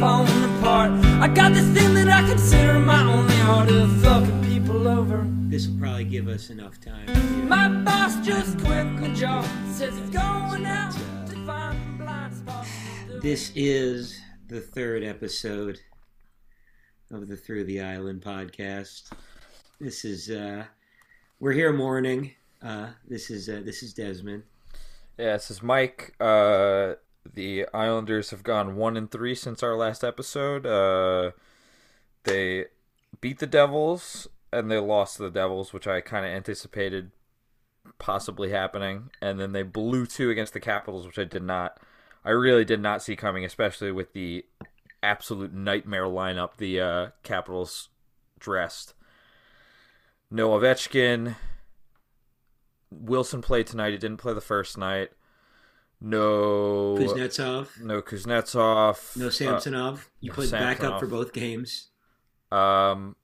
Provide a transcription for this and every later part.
falling apart. I got this thing that I consider my only art of fucking people over. This will probably give us enough time. My boss just quit my job. Says he's going out to find blind spots. This is the third episode of the Through the Island podcast. This is uh we're here morning. Uh this is uh this is Desmond. Yeah, this is Mike. Uh, the Islanders have gone one and three since our last episode. Uh, they beat the Devils and they lost to the Devils, which I kind of anticipated possibly happening. And then they blew two against the Capitals, which I did not. I really did not see coming, especially with the absolute nightmare lineup the uh, Capitals dressed. No Ovechkin. Wilson played tonight. He didn't play the first night. No Kuznetsov, no Kuznetsov. no Samsonov. you played put backup for both games. Uh, um,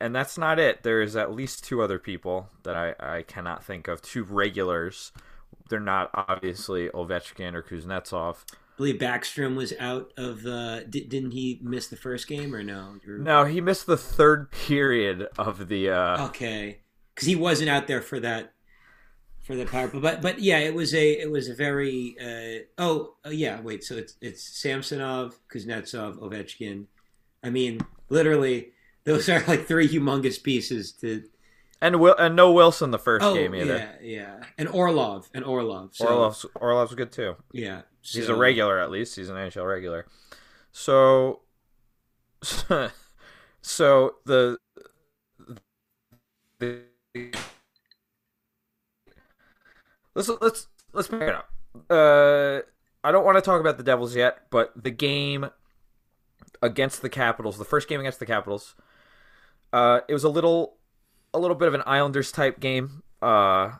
and that's not it. There is at least two other people that I, I cannot think of. Two regulars. They're not obviously Ovechkin or Kuznetsov. I believe Backstrom was out of the. di- didn't he miss the first game or no? No, he missed the third period of the. Uh, Okay. Cuz he wasn't out there for that for the power. But but yeah, it was a it was a very uh oh, uh, yeah, wait, so it's it's Samsonov, Kuznetsov, Ovechkin. I mean, literally those are like three humongous pieces to and Will and no Wilson the first Oh, game either. yeah, yeah. And Orlov, and Orlov. So, Orlov's Orlov's good too. Yeah. He's a regular at least. He's an NHL regular. So, so the the let's let's let's pick it up. Uh, I don't want to talk about the Devils yet, but the game against the Capitals, the first game against the Capitals, uh, it was a little a little bit of an Islanders type game. Uh,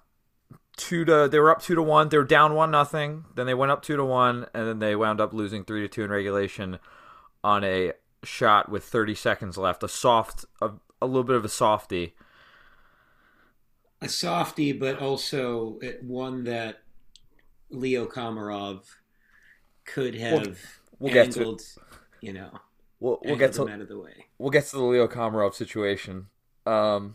two to they were up two to one. They were down one nothing. Then they went up two to one, and then they wound up losing three to two in regulation on a shot with 30 seconds left. A soft, a, a little bit of a softie. A softie, but also one that Leo Komarov could have we'll get to it. you know, We'll we'll get to out of the way. we'll get to the Leo Komarov situation. Um,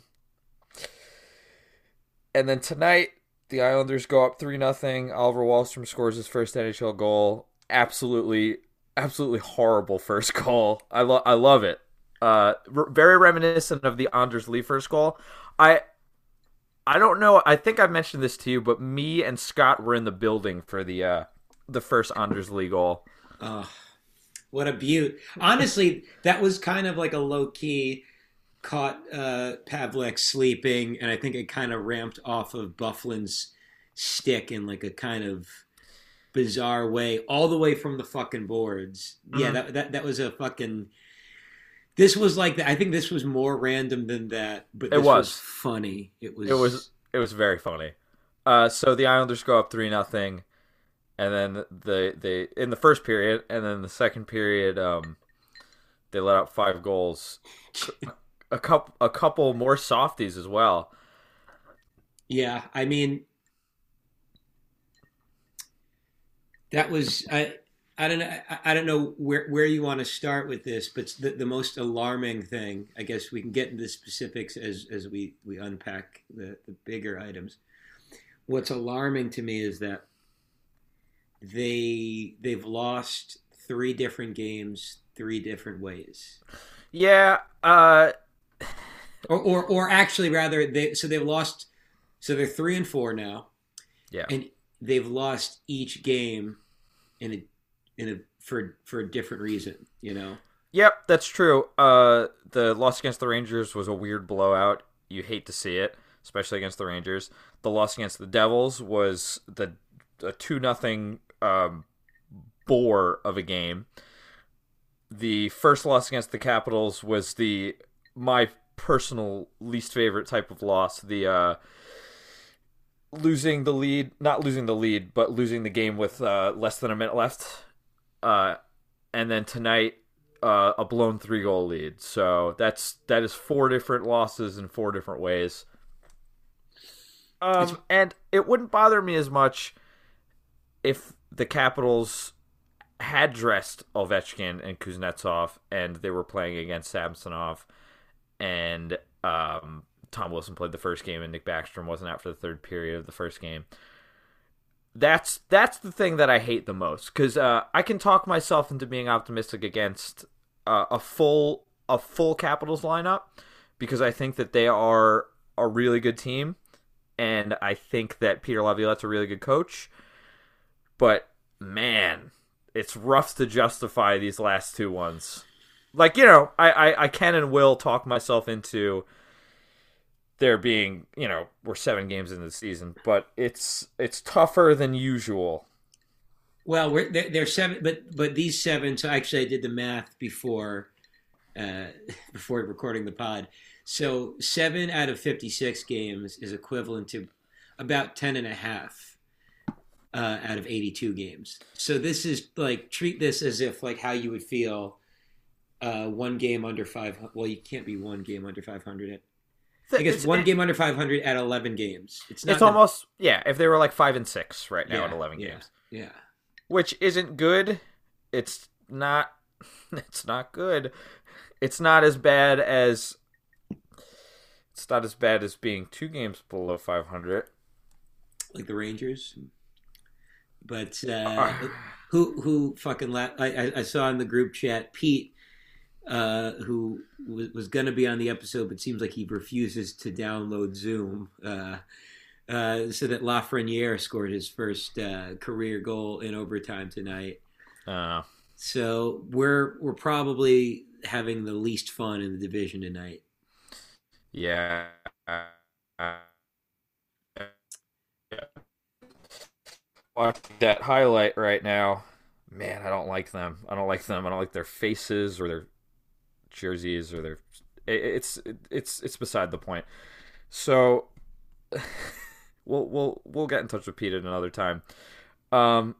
and then tonight, the Islanders go up three nothing. Oliver Wahlstrom scores his first NHL goal. Absolutely, absolutely horrible first goal. I love I love it. Uh, r- very reminiscent of the Anders Lee first goal. I I don't know. I think I mentioned this to you, but me and Scott were in the building for the uh the first Anders Lee goal. Oh, what a beaut! Honestly, that was kind of like a low key caught uh, Pavelec sleeping, and I think it kind of ramped off of Byfuglien's stick in like a kind of bizarre way, all the way from the fucking boards. Yeah, Mhm. that, that that was a fucking. This was like I think this was more random than that, but It this was. funny. It was. It was it was very funny. Uh, so the Islanders go up three nothing, and then the they in the first period, and then the second period, um, they let out five goals, a couple a couple more softies as well. Yeah, I mean, that was I. I don't know. I- don't know where where you want to start with this, but the, the most alarming thing, I guess we can get into the specifics as as we we unpack the the bigger items. What's alarming to me is that they they've lost three different games three different ways. Yeah, uh, or or or actually rather they so they've lost so they're three and four now yeah, and they've lost each game in a in a for for a different reason you know Yep, that's true. Uh, the loss against the Rangers was a weird blowout. You hate to see it, especially against the Rangers. The loss against the Devils was the a two nothing um, bore of a game. The first loss against the Capitals was the my personal least favorite type of loss. The uh, losing the lead, not losing the lead, but losing the game with uh, less than a minute left. Uh, and then tonight, uh, a blown three goal lead. So that's that is four different losses in four different ways. Um, and it wouldn't bother me as much if the Capitals had dressed Ovechkin and Kuznetsov, and they were playing against Samsonov, and um, Tom Wilson played the first game, and Nick Backstrom wasn't out for the third period of the first game. That's that's the thing that I hate the most because uh, I can talk myself into being optimistic against uh, a full a full Capitals lineup because I think that they are a really good team, and I think that Peter Laviolette's a really good coach. But man, it's rough to justify these last two ones. Like you know, I I, I can and will talk myself into there being you know we're seven games into the season, but it's it's tougher than usual. Well, we're they're, they're seven, but but these seven. So actually, I did the math before uh, before recording the pod. So seven out of fifty-six games is equivalent to about ten and a half uh, out of eighty-two games. So this is like treat this as if like how you would feel uh, one game under five. Well, you can't be one game under five hundred. I guess one game under 500 at 11 games. It's not It's almost yeah. If they were like five and six right now Yeah, at eleven yeah, games, Yeah. which isn't good. It's not. It's not good. It's not as bad as. It's not as bad as being two games below five hundred. Like the Rangers. But uh, who who fucking la- I, I I saw in the group chat Pete uh, who was, was going to be on the episode, but seems like he refuses to download Zoom. Uh, uh, so that Lafreniere scored his first uh, career goal in overtime tonight. Uh, So we're we're probably having the least fun in the division tonight. yeah. Watching that highlight right now, man, I don't like them. I don't like them. I don't like their faces or their jerseys or their. It's it's it's beside the point. So, we'll we'll we'll get in touch with Pete at another time. Um,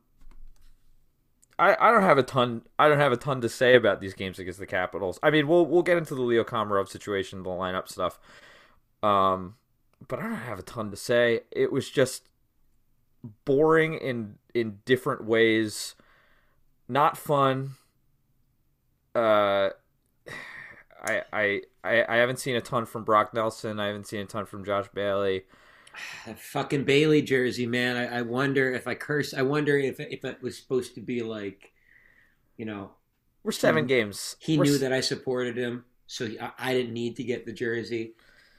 I, I don't have a ton I don't have a ton to say about these games against the Capitals. I mean, we'll we'll get into the Leo Komarov situation, the lineup stuff. Um, but I don't have a ton to say. It was just boring in in different ways, not fun. Uh, I I I I haven't seen a ton from Brock Nelson. I haven't seen a ton from Josh Bailey. That fucking Bailey jersey, man. I, I wonder if I curse. I wonder if if it was supposed to be like, you know, We're seven He- games. he We're knew s- that I supported him, so he, I, I didn't need to get the jersey,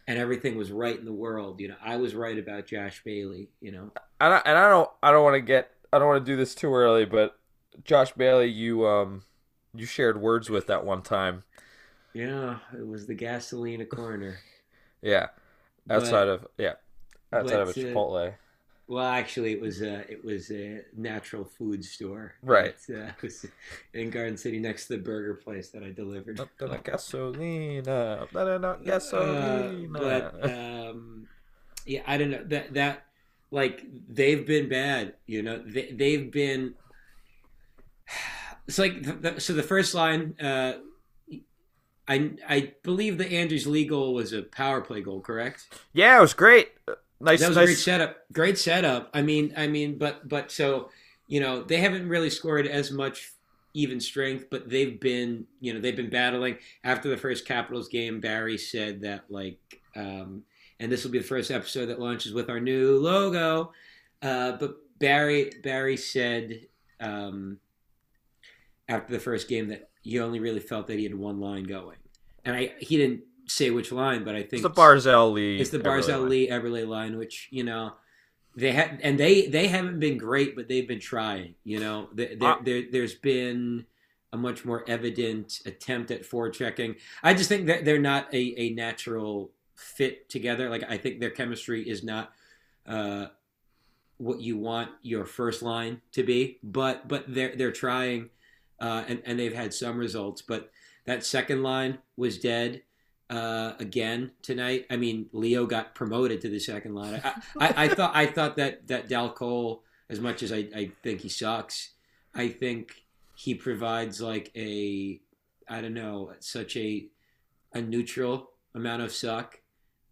and everything was right in the world. You know, I was right about Josh Bailey. You know, and I, and I don't I don't want to get I don't want to do this too early, but Josh Bailey, you um you shared words with that one time. Yeah, it was the Gasolina corner. Yeah, But- outside of yeah, outside of a but, uh, Chipotle. Well, actually, it was a it was a natural food store. Right. It, uh, was in Garden City next to the burger place that I delivered. Donna gasolina, Donna Uh, gasolina. but um, yeah, I don't know that that like they've been bad. You know, they they've been. It's like the, the, so the first line. Uh, I I believe the Anders Lee goal was a power play goal, correct? yeah, it was great. Nice, That was a great setup. Great setup. I mean, I mean, but but so you know they haven't really scored as much even strength, but they've been you know they've been battling. After the first Capitals game, Barry said that like, um, and this will be the first episode that launches with our new logo. Uh, but Barry Barry said um, after the first game that he only really felt that he had one line going, and I he didn't say which line, but I think It's the Barzal Lee. it's the Barzal. Lee Eberle line, which you know they had, and they they haven't been great, but they've been trying. You know, there, there, Uh, there there's been a much more evident attempt at forechecking. I just think that they're not a, a natural fit together. Like I think their chemistry is not uh, what you want your first line to be, but but they're they're trying, uh, and and they've had some results. But that second line was dead uh, again tonight. I mean, Leo got promoted to the second line. I, I, I thought I thought that that Dal Colle, as much as I, I think he sucks, I think he provides like a I don't know such a a neutral amount of suck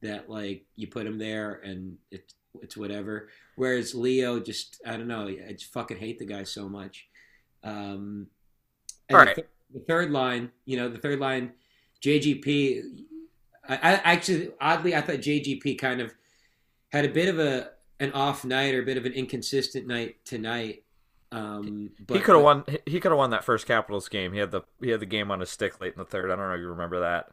that like you put him there and it's it's whatever. Whereas Leo just I don't know I just fucking hate the guy so much. Um, All the, th- the third line, you know, the third line, JGP. I, I actually, oddly, I thought JGP kind of had a bit of a an off night or a bit of an inconsistent night tonight. Um, but, he could have won. He could have won that first Capitals game. He had the he had the game on his stick late in the third. I don't know if you remember that.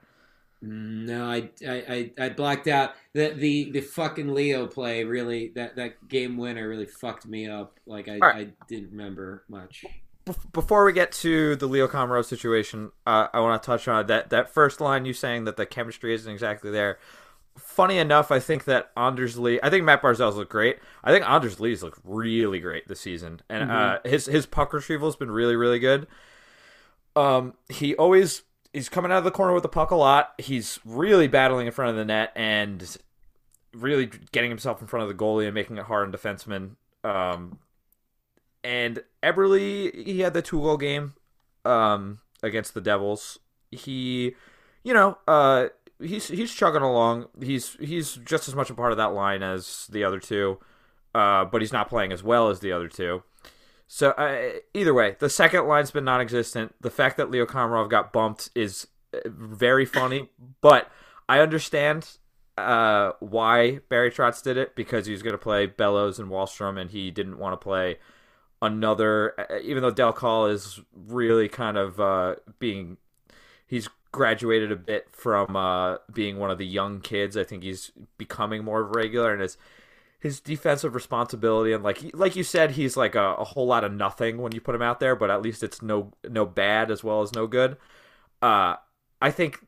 No, I, I, I, I blacked out. The, the the fucking Leo play really that, that game winner really fucked me up. Like I, right. I didn't remember much. Bef- Before we get to the Leo Komarov's situation, uh, I want to touch on that that first line you saying that the chemistry isn't exactly there. Funny enough, I think that Anders Lee. I think Matt Barzal's look great. I think Anders Lee's looked really great this season, and uh, his his puck retrieval has been really really good. Um, he always he's coming out of the corner with the puck a lot. He's really battling in front of the net and really getting himself in front of the goalie and making it hard on defensemen. Um, and Eberle, he had the two goal game um, against the Devils. He, you know, uh, he's he's chugging along. He's he's just as much a part of that line as the other two, uh, but he's not playing as well as the other two. So uh, either way, the second line's been non-existent. The fact that Leo Komarov got bumped is uh, very funny, but I understand uh, why Barry Trotz did it because he was going to play Bellows and Wahlstrom, and he didn't want to play another. Even though Dal Colle is really kind of uh, being, he's graduated a bit from uh, being one of the young kids. I think he's becoming more of a regular, and his his defensive responsibility and like like you said, he's like a, a whole lot of nothing when you put him out there, but at least it's no no bad as well as no good. Uh, I think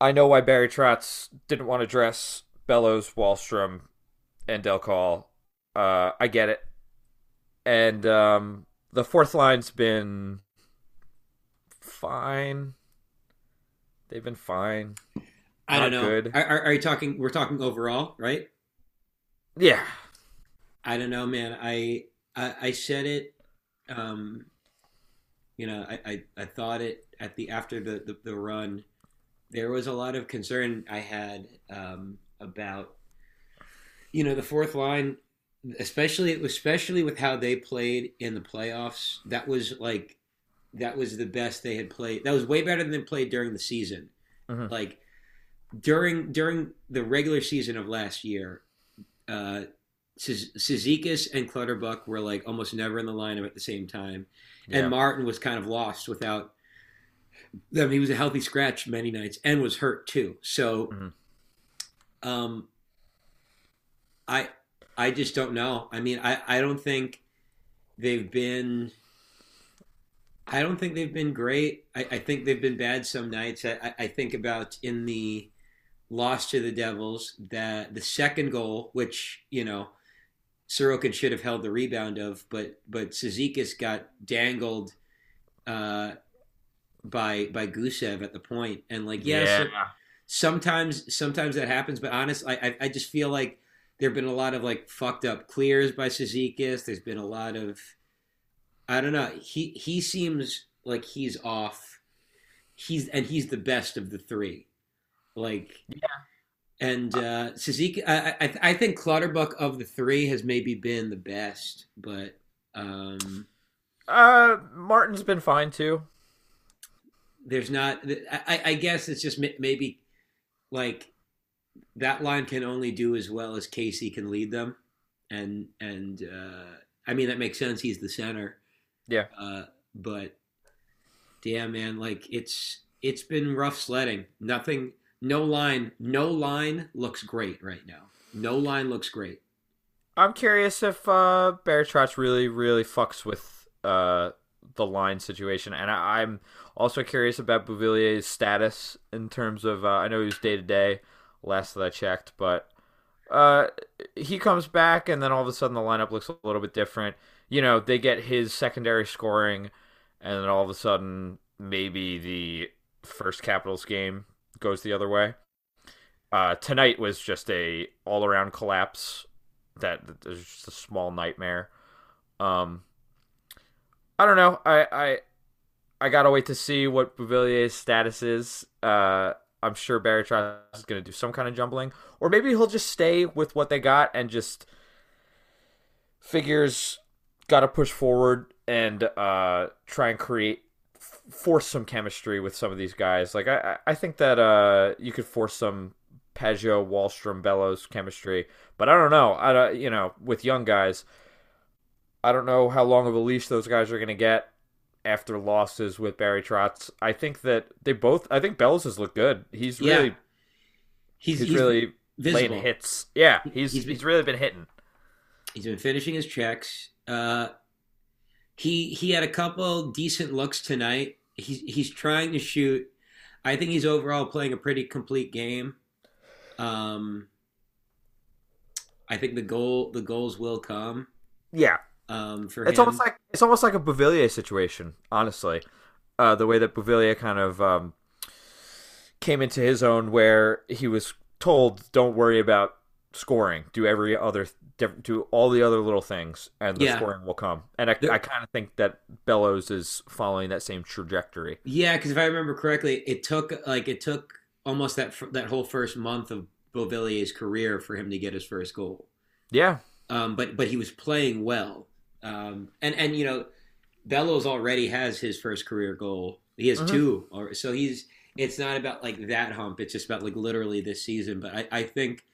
I know why Barry Trotz didn't want to dress Bellows, Wahlstrom, and Dal Colle. Uh, I get it. And um, the fourth line's been fine. They've been fine. I don't know. Are, are, are you talking? We're talking overall, right? Yeah. I don't know, man. I I, I said it. Um, you know, I, I, I thought it at the after the, the, the run. There was a lot of concern I had um, about you know the fourth line, especially especially with how they played in the playoffs. That was like that was the best they had played. That was way better than they played during the season. Mhm. Like during during the regular season of last year, uh, Cizikas and Clutterbuck were like almost never in the lineup at the same time, Yeah. and Martin was kind of lost without them. He was a healthy scratch many nights and was hurt too. So, Mhm. um, I I just don't know. I mean, I I don't think they've been. I don't think they've been great. I, I think they've been bad some nights. I, I- think about in the loss to the Devils that the second goal, which you know Sorokin should have held the rebound of, but but Cizikas got dangled uh, by by Gusev at the point, and like yes, yeah. sometimes sometimes that happens, but honestly, I I just feel like there have been a lot of like fucked up clears by Cizikas. There's been a lot of I don't know. He he seems like he's off. He's and he's the best of the three. Like Yeah. And uh Cizikas, I, I I think Clutterbuck of the three has maybe been the best, but um Uh, Martin's been fine too. there's not. I, I guess it's just maybe like that line can only do as well as Casey can lead them, and and uh, I mean that makes sense. He's the center. Yeah. Uh, but damn, man, like it's it's been rough sledding. Nothing, no line, no line looks great right now. No line looks great. I'm curious if uh, Barry Trotz really, really fucks with uh, the line situation, and I, I'm also curious about Beauvillier's status in terms of. Uh, I know he was day to day, last that I checked, but uh, he comes back, and then all of a sudden the lineup looks a little bit different. You know, they get his secondary scoring, and then all of a sudden maybe the first Capitals game goes the other way. Uh, tonight was just a all around collapse that is just a small nightmare. Um, I don't know. I I I gotta wait to see what Beauvillier's status is. Uh, I'm sure Barry Trotz is gonna do some kind of jumbling, or maybe he'll just stay with what they got and just figures got to push forward and uh, try and create force some chemistry with some of these guys. Like I, I think that uh, you could force some Pageau, Wahlstrom, Bellows chemistry, but I don't know. I don't, you know, with young guys, I don't know how long of a leash those guys are going to get after losses with Barry Trotz. I think that they both. I think Bells has looked good. He's Yeah. really, He's, he's, he's really visible. laying hits. Yeah, he's He's he's, really been hitting. He's been finishing his checks. Uh, he he had a couple decent looks tonight. He's he's trying to shoot. I think he's overall playing a pretty complete game. Um, I think the goal the goals will come. Yeah, Um, for it's him. almost like it's almost like a Beauvillier situation, honestly. Uh, the way that Beauvillier kind of um, came into his own, where he was told, "Don't worry about scoring. Do every other, do all the other little things, and the Yeah. scoring will come." And I, I kind of think that Bellows is following that same trajectory. Yeah, because if I remember correctly, it took like it took almost that that whole first month of Beauvillier's career for him to get his first goal. Yeah, Um, but but he was playing well, um, and and you know, Bellows already has his first career goal. He has Mhm. two, or so he's. It's not about like that hump. It's just about like literally this season. But I, I think,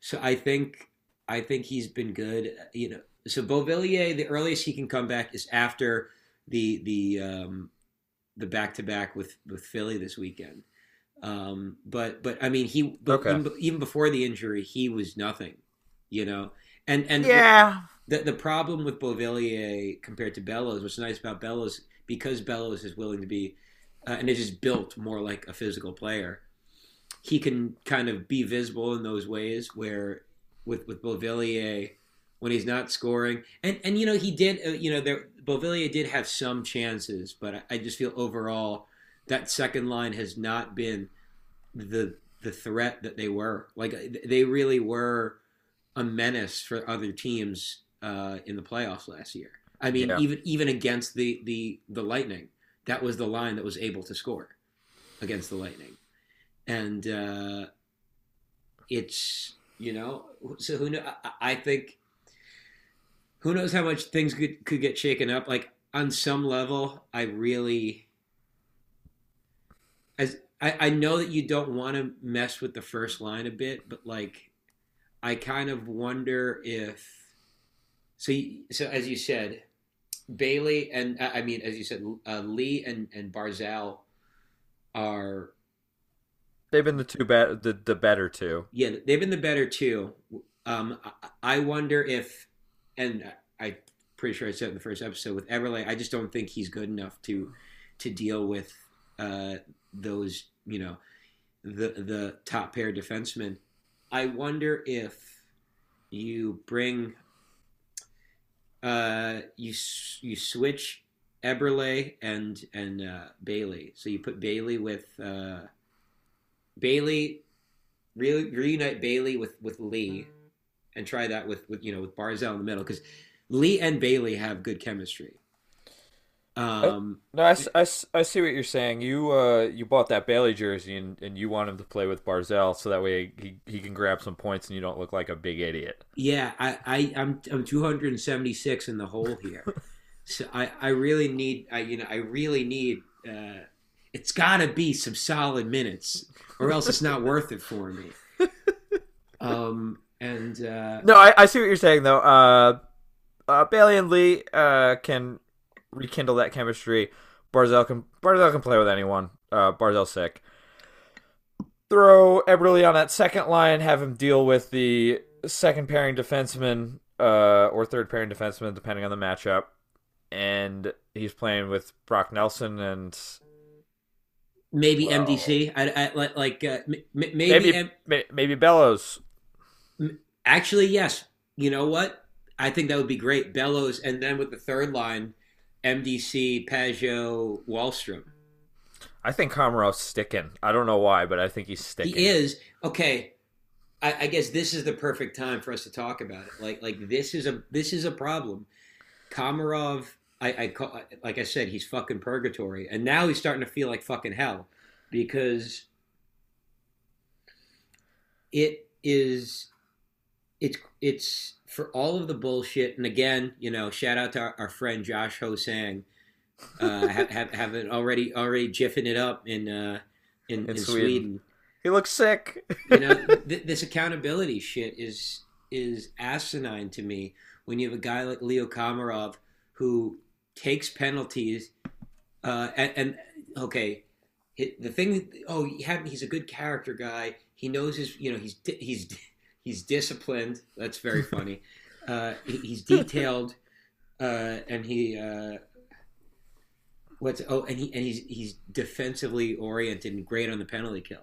so I think I think he's been good. You know, so Beauvillier, the earliest he can come back is after the the um, the back to back with with Philly this weekend. Um, but but I mean he but Okay. even, even before the injury he was nothing, you know. And and yeah, the the problem with Beauvillier compared to Bellows, what's nice about Bellows, because Bellows is willing to be, uh, and is just built more like a physical player, he can kind of be visible in those ways where with with Beauvillier when he's not scoring, and and you know he did, uh, you know there Beauvillier did have some chances, but I, I just feel overall that second line has not been the the threat that they were. Like they really were a menace for other teams uh, in the playoffs last year. I mean, Yeah. even even against the the the Lightning, that was the line that was able to score against the Lightning, and uh, it's you know so who know I, I think who knows how much things could could get shaken up. Like on some level, I really as I, I know that you don't want to mess with the first line a bit, but like I kind of wonder if so. So as you said, Bailey and uh, I mean as you said, uh, Lee and and Barzal are they've been the two bet the, the better two. yeah they've been the better two. Um, I, I wonder if and I pretty sure I said in the first episode with Eberle, I just don't think he's good enough to to deal with uh, those you know the the top pair defensemen. I wonder if you bring uh, you you switch Eberle and and uh, Bailey. So you put Bailey with uh, Bailey, re- reunite Bailey with with Lee, and try that with with you know with Barzal in the middle because Lee and Bailey have good chemistry. Um, No, I, s- I s- I see what you're saying. You uh you bought that Bailey jersey and, and you want him to play with Barzal so that way he, he can grab some points and you don't look like a big idiot. yeah, I, I I'm I'm 276 in the hole here, so I I really need I you know I really need uh, it's got to be some solid minutes or else it's not worth it for me. Um and uh, No, I, I see what you're saying though. Uh, uh Bailey and Lee uh can rekindle that chemistry. Barzal can Barzal can play with anyone. Uh, Barzal's sick. Throw Eberle on that second line. Have him deal with the second pairing defenseman uh, or third pairing defenseman, depending on the matchup. And he's playing with Brock Nelson and maybe Wow. MDC. I, I like uh, m- maybe, maybe M- maybe, maybe Bellows. actually yes. You know what? I think that would be great. Bellows, and then with the third line, MDC, Pageau, Wahlstrom. I think Komarov's sticking. I don't know why, but I think he's sticking. He is okay. I, I guess this is the perfect time for us to talk about it. Like like this is a this is a problem. Komarov, I, I call, like I said, he's fucking purgatory, and now he's starting to feel like fucking hell because it is it's it's for all of the bullshit, and again, you know, shout out to our, our friend Josh Ho-Sang, uh, have, have having already already jiffing it up in uh, in, In in, Sweden. Sweden. He looks sick. You know, th- this accountability shit is is asinine to me. When you have a guy like Leo Komarov who takes penalties, uh, and, and okay, it, the thing. Oh, he had, he's a good character guy. He knows his. You know, he's he's he's disciplined. That's very funny. uh, he, he's detailed, uh, and he. Uh, What's oh and he and he's he's defensively oriented and great on the penalty kill.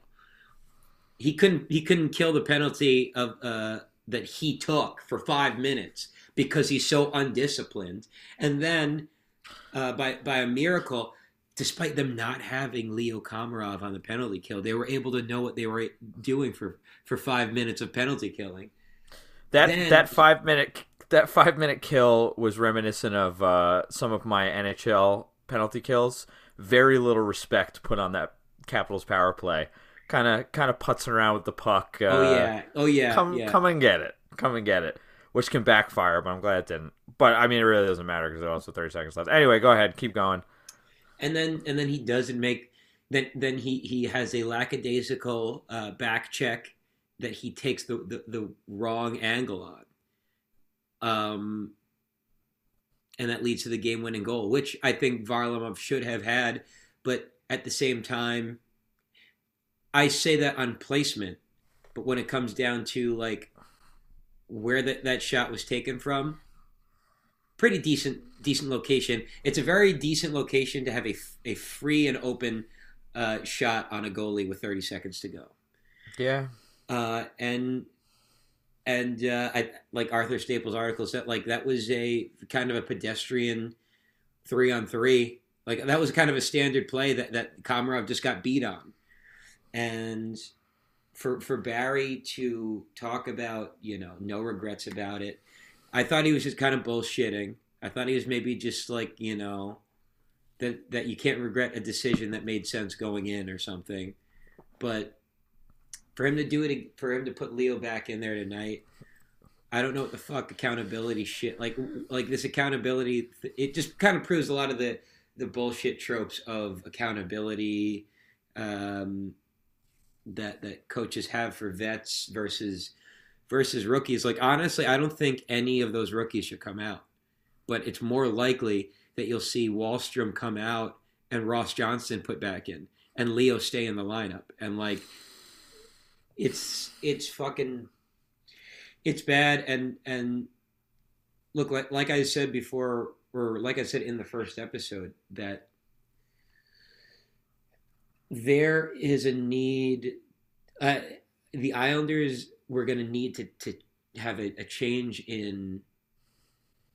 He couldn't he couldn't kill the penalty of uh, that he took for five minutes because he's so undisciplined. And then uh, by by a miracle, despite them not having Leo Komarov on the penalty kill, they were able to know what they were doing for for five minutes of penalty killing. That Then- that five minute that five minute kill was reminiscent of uh, some of my NHL penalty kills. Very little respect put on that Capitals power play. Kind of kind of putzing around with the puck. Uh, oh yeah, oh yeah, come yeah. come and get it. Come and get it. Which can backfire, but I'm glad it didn't. But I mean, it really doesn't matter because there's also 30 seconds left. Anyway, go ahead, keep going. And then and then he doesn't make then then he he has a lackadaisical uh, back check that he takes the, the the wrong angle on. Um and that leads to the game winning goal which i think varlamov should have had. But at the same time i say that on placement but when it comes down to like where that that shot was taken from pretty decent decent location. It's a very decent location to have a, a free and open uh, shot on a goalie with 30 seconds to go. Yeah. Uh, and and uh, I like Arthur Staples' article said like that was a kind of a pedestrian three on three. Like that was kind of a standard play that that Komarov just got beat on, and for for Barry to talk about you know no regrets about it, I thought he was just kind of bullshitting. I thought he was maybe just like you know that that you can't regret a decision that made sense going in or something, but for him to do it for him to put Leo back in there tonight. I don't know what the fuck accountability shit like like this accountability it just kind of proves a lot of the the bullshit tropes of accountability um, that that coaches have for vets versus versus rookies. Like honestly, I don't think any of those rookies should come out, but it's more likely that you'll see Wahlstrom come out and Ross Johnston put back in and Leo stay in the lineup. And like it's it's fucking it's bad. And and look like like I said before or like I said in the first episode that there is a need uh, the Islanders were going to need to to have a, a change in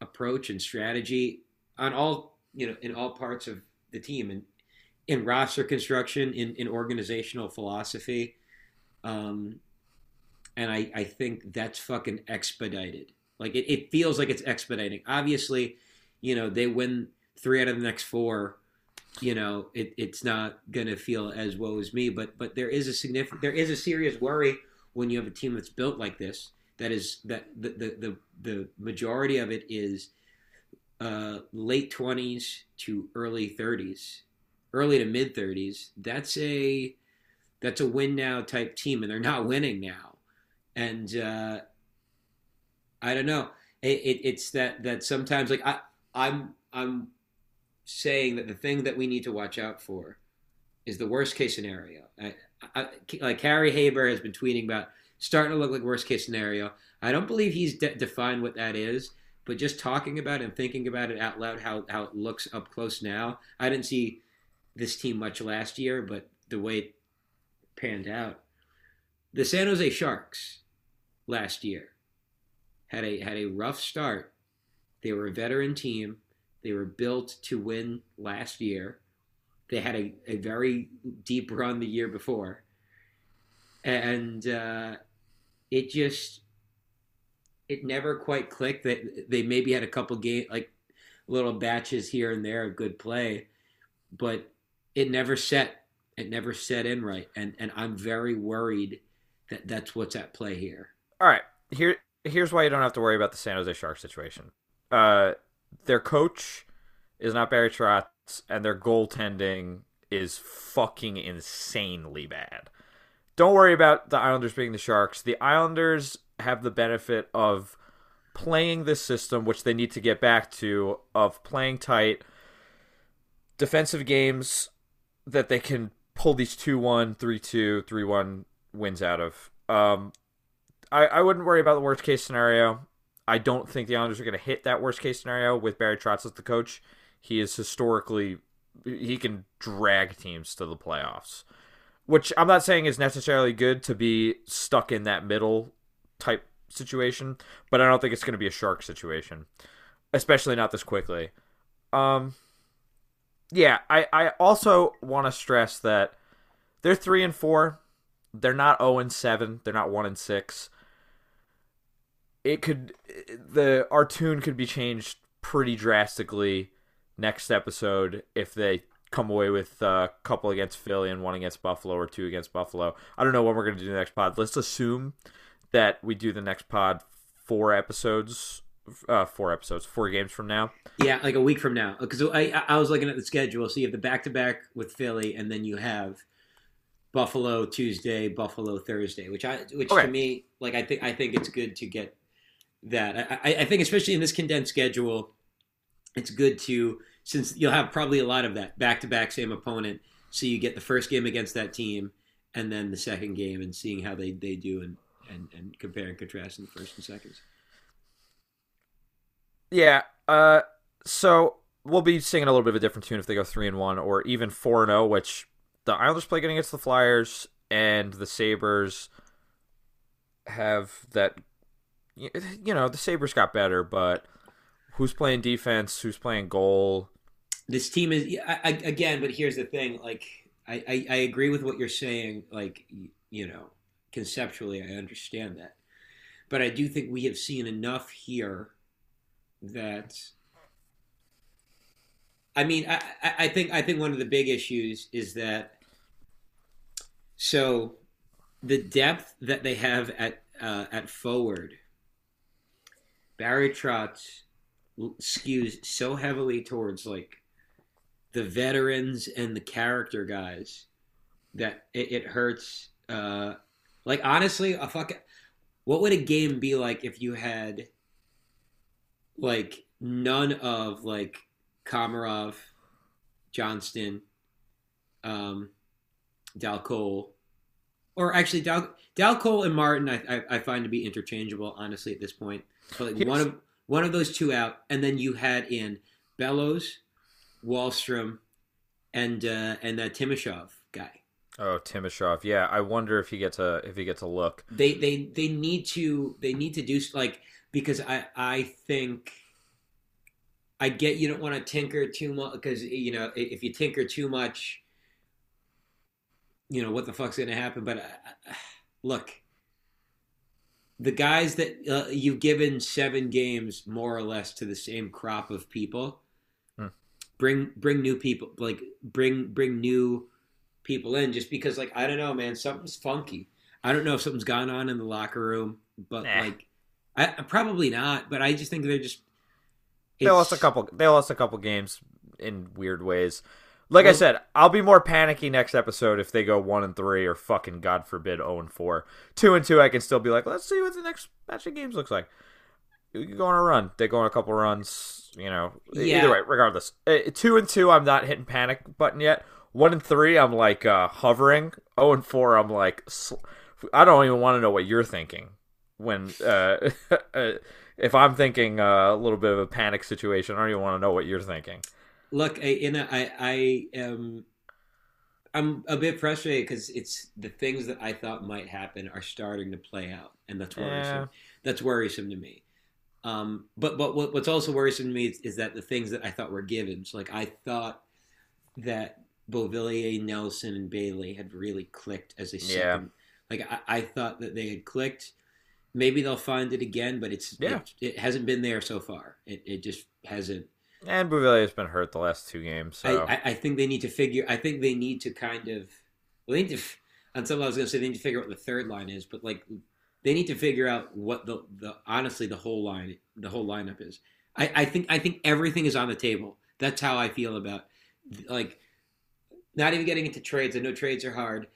approach and strategy on all you know in all parts of the team and in roster construction in, in organizational philosophy um, and I, I think that's fucking expedited. Like it, it feels like it's expediting. Obviously, you know, they win three out of the next four. You know, it, it's not gonna feel as woe as me, but but there is a significant there is a serious worry when you have a team that's built like this. That is that the the the, the majority of it is uh, late twenties to early thirties, early to mid thirties. That's a that's a win now type team, and they're not winning now. And uh, I don't know. It, it, it's that that sometimes like I I'm I'm saying that the thing that we need to watch out for is the worst case scenario. I, I, like Harry Haber has been tweeting about starting to look like worst case scenario. I don't believe he's de- defined what that is, but just talking about it and thinking about it out loud, how how it looks up close now. I didn't see this team much last year, but the way it panned out, the San Jose Sharks last year had a had a rough start. They were a veteran team. They were built to win last year. They had a, a very deep run the year before. And uh, it just it never quite clicked that they maybe had a couple game like little batches here and there of good play, but it never set it never set in right. And and I'm very worried that that's what's at play here. All right. Here here's why you don't have to worry about the San Jose Sharks situation. Uh, their coach is not Barry Trotz, and their goaltending is fucking insanely bad. Don't worry about the Islanders being the Sharks. The Islanders have the benefit of playing this system, which they need to get back to, of playing tight defensive games that they can pull these 2 1, 3 2, 3 1 wins out of. Um, I, I wouldn't worry about the worst case scenario. I don't think the Islanders are going to hit that worst case scenario with Barry Trotz as the coach. He is historically he can drag teams to the playoffs, which I'm not saying is necessarily good to be stuck in that middle type situation, but I don't think it's going to be a shark situation, especially not this quickly. Um, yeah, I I also want to stress that they're three and four. They're not zero and seven. They're not one and six it could the our tune could be changed pretty drastically next episode if they come away with a couple against Philly and one against Buffalo or two against Buffalo. I don't know what we're going to do the next pod. Let's assume that we do the next pod four episodes, uh, four episodes, four games from now. Yeah, like a week from now. Because I, I was looking at the schedule. So you have the back to back with Philly, and then you have Buffalo Tuesday, Buffalo Thursday. Which I, which Okay. to me, like I think, I think it's good to get that. I, I think especially in this condensed schedule, it's good to since you'll have probably a lot of that back to back same opponent. So you get the first game against that team, and then the second game, and seeing how they they do, and and and compare and contrast in the first and seconds. Yeah. Uh. So we'll be singing a little bit of a different tune if they go three and one or even four and zero, which the Islanders play against the Flyers and the Sabres have that. You know, the Sabres got better, but who's playing defense? Who's playing goal? This team is I, I, again but here's the thing like I, I agree with what you're saying like you know conceptually i understand that. But i do think we have seen enough here that i mean i i I think i think one of the big issues is that so the depth that they have at uh, at forward barry trotz skews so heavily towards like the veterans and the character guys that it, it hurts. Uh, like honestly, a fuck. What would a game be like if you had like none of like Komarov, Johnston, um, Dal Colle, or actually Dal Dal Colle and Martin? I, I I find to be interchangeable, honestly, at this point. But like Yes. one of one of those two out, and then you had in Bellows, Wahlstrom, and uh, and that Timashov guy. Oh, Timashov. Yeah, I wonder if he gets a if he gets a look. They they they need to they need to do like because I I think I get you don't want to tinker too much because you know if you tinker too much, you know what the fuck's gonna happen. But uh, look, the guys that uh, you've given seven games more or less to the same crop of people. Bring bring new people like bring bring new people in. Just because like I don't know, man, something's funky. I don't know if something's gone on in the locker room, but Nah. like I probably not. But I just think they're just They lost a couple. They lost a couple games in weird ways. Like I said, I'll be more panicky next episode if they go one and three or fucking God forbid zero and four. Two and two, I can still be like, let's see what the next batch of games looks like. You go on a run. They go on a couple runs. You know, Yeah. either way, regardless. Two and two, I'm not hitting panic button yet. One and three, I'm like uh, hovering. Oh and four, I'm like, sl- I don't even want to know what you're thinking when uh, uh, if I'm thinking uh, a little bit of a panic situation. I don't even want to know what you're thinking. Look, I, in a, I, I am, I'm a bit frustrated because it's the things that I thought might happen are starting to play out, and that's worrisome. Yeah. That's worrisome to me. Um, but but what, what's also worrisome to me is, is that the things that I thought were givens, like I thought that Beauvillier, Nelson, and Bailey had really clicked as a Yeah. second. Like I, I thought that they had clicked. Maybe they'll find it again, but it's Yeah. it, it hasn't been there so far. It, it just hasn't. And Beauvillier's been hurt the last two games, so I, I, I think they need to figure. I think they need to kind of. Well, they need to. On some level, I was going to say they need to figure out what the third line is, but like they need to figure out what the the honestly the whole line the whole lineup is. I, I think I think everything is on the table. That's how I feel about like not even getting into trades. I know trades are hard.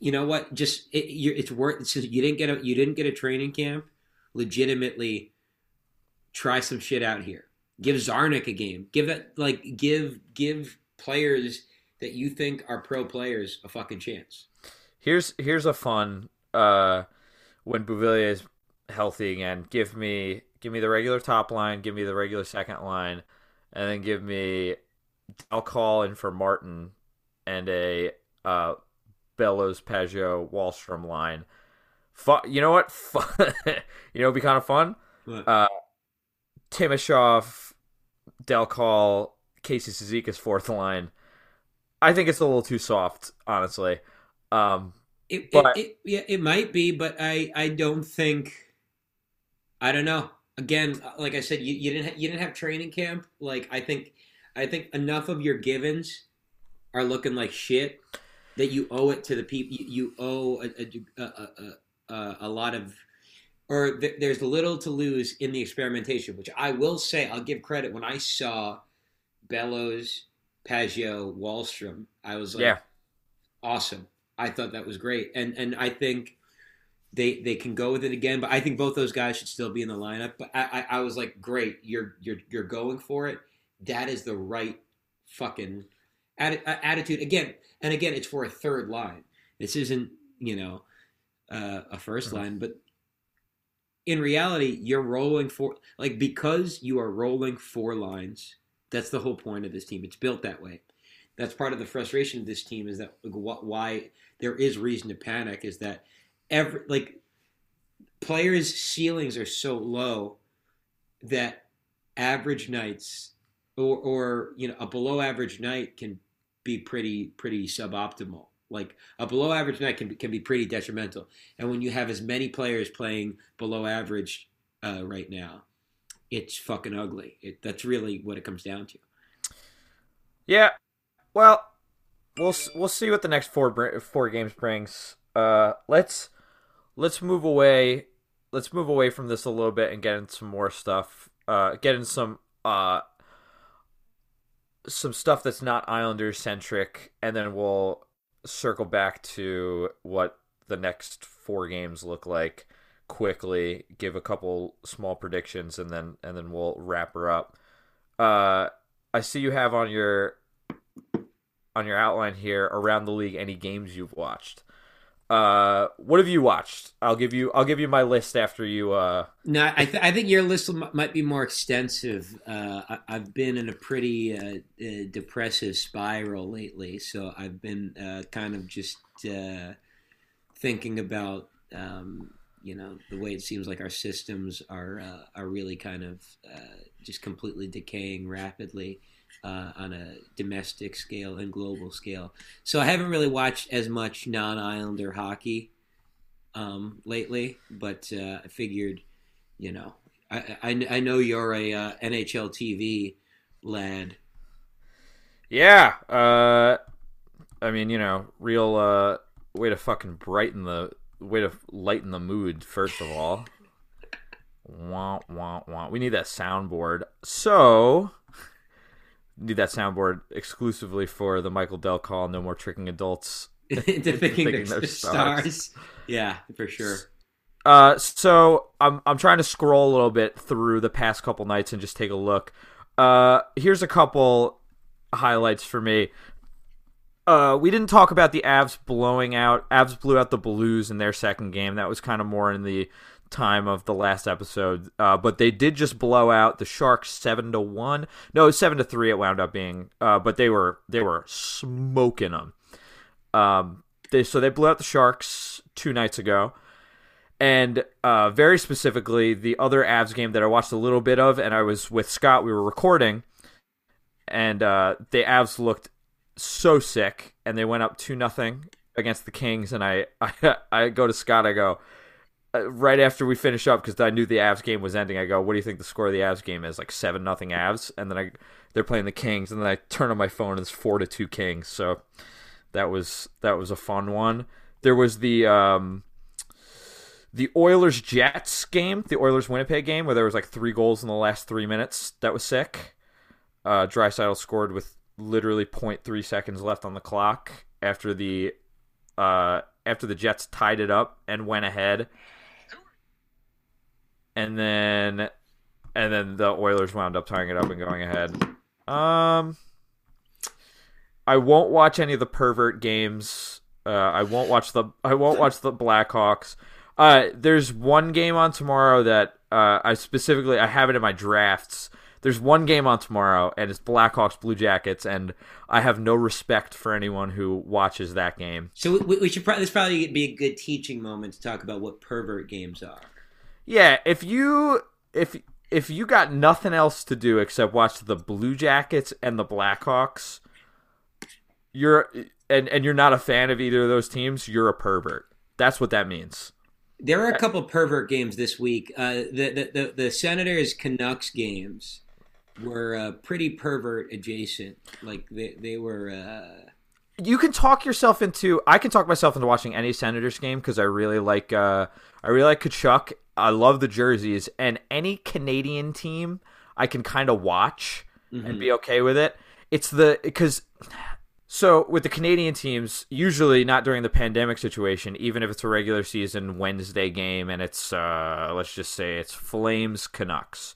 You know what? Just it, it's worth. Since you didn't get a you didn't get a training camp, legitimately try some shit out here. Give Czarnik a game. Give that like give give players that you think are pro players a fucking chance. Here's here's a fun uh when Beauvillier is healthy again. Give me give me the regular top line, give me the regular second line, and then give me I'll call in for Martin and a uh Bellows Pageau Wahlstrom line. Fun, you know what? Fun, you know, it'd be kind of fun. What? Uh, Timashov, Dal Colle, Casey Cizikas fourth line. I think it's a little too soft, honestly. Um, It, But- it, it, yeah, it might be, but I, I don't think. I don't know. Again, like I said, you, you didn't ha- you didn't have training camp. Like I think, I think enough of your givens are looking like shit that you owe it to the people. You, you owe a, a, a, a, a, lot of, or th- there's little to lose in the experimentation. Which I will say, I'll give credit when I saw Bellows, Pageau, Wahlstrom. I was like, yeah, awesome. I thought that was great, and and I think they they can go with it again. But I think both those guys should still be in the lineup. But I I, I was like, great, you're you're you're going for it. That is the right fucking atti- uh, attitude again. And again, it's for a third line. This isn't you know uh, a 1st Mhm. line, but in reality, you're rolling for like because you are rolling four lines. That's the whole point of this team. It's built that way. That's part of the frustration of this team is that like, why there is reason to panic is that every like players' ceilings are so low that average nights or or you know a below average night can be pretty pretty suboptimal. Like a below average night can be, can be pretty detrimental. And when you have as many players playing below average uh, right now, it's fucking ugly. It, that's really what it comes down to. yeah. Well, we'll we'll see what the next four four games brings. Uh, let's let's move away. Let's move away from this a little bit and get into some more stuff. Uh, get in some uh some stuff that's not Islanders centric, and then we'll circle back to what the next four games look like quickly. Give a couple small predictions, and then and then we'll wrap her up. Uh, I see you have on your on your outline here around the league any games you've watched. Uh, what have you watched? I'll give you I'll give you my list after you. Uh, No, I, th- I think your list m- might be more extensive. Uh, I- I've been in a pretty uh, uh, depressive spiral lately, so I've been uh, kind of just uh, thinking about um, you know the way it seems like our systems are uh, are really kind of uh, just completely decaying rapidly. Uh, on a domestic scale and global scale, so I haven't really watched as much non-Islander hockey um, lately, but uh, I figured, you know, I, I, I know you're a uh, NHL TV lad. yeah. Uh, I mean, you know, real uh, way to fucking brighten the way to lighten the mood. First of all, wah wah wah. We need that soundboard. So need that soundboard exclusively for the Michael Dal Colle. No more tricking adults. to thinking, Thinking they're, they're stars. stars. Yeah, for sure. Uh, so I'm I'm trying to scroll a little bit through the past couple nights and just take a look. Uh, here's a couple highlights for me. Uh, we didn't talk about the Avs blowing out. Avs blew out the Blues in their second game. That was kind of more in the time of the last episode. Uh, but they did just blow out the Sharks seven to one. No, seven to three. It wound up being. Uh, but they were they were smoking them. Um, they so they blew out the Sharks two nights ago. And uh, very specifically, the other Avs game that I watched a little bit of, and I was with Scott, we were recording, and uh, the Avs looked so sick, and they went up two nothing against the Kings. And I, I, I go to Scott, I go right after we finish up because I knew the Avs game was ending. I go, "What do you think the score of the Avs game is? Like seven nothing Avs?" And then I, they're playing the Kings, and then I turn on my phone and it's four to two Kings. So that was that was a fun one. There was the um, the Oilers Jets game, the Oilers Winnipeg game, where there was like three goals in the last three minutes. That was sick. Uh, Draisaitl scored with literally 0.3 seconds left on the clock after the uh, after the Jets tied it up and went ahead, and then and then the Oilers wound up tying it up and going ahead. Um, I won't watch any of the pervert games. Uh, I won't watch the I won't watch the Blackhawks. Uh, there's one game on tomorrow that uh, I specifically I have it in my drafts. There's one game on tomorrow, and it's Blackhawks Blue Jackets, and I have no respect for anyone who watches that game. So we, we should probably this probably be a good teaching moment to talk about what pervert games are. Yeah, if you if if you got nothing else to do except watch the Blue Jackets and the Blackhawks, you're and and you're not a fan of either of those teams, you're a pervert. That's what that means. There are a couple pervert games this week. Uh, the, the the the Senators Canucks games were uh, pretty pervert adjacent. Like they they were. Uh... You can talk yourself into. I can talk myself into watching any Senators game because I really like. Uh, I really like Tkachuk. I love the jerseys and any Canadian team I can kind of watch mm-hmm. and be okay with it. It's the because so with the Canadian teams, usually not during the pandemic situation, even if it's a regular season Wednesday game and it's uh, let's just say it's Flames Canucks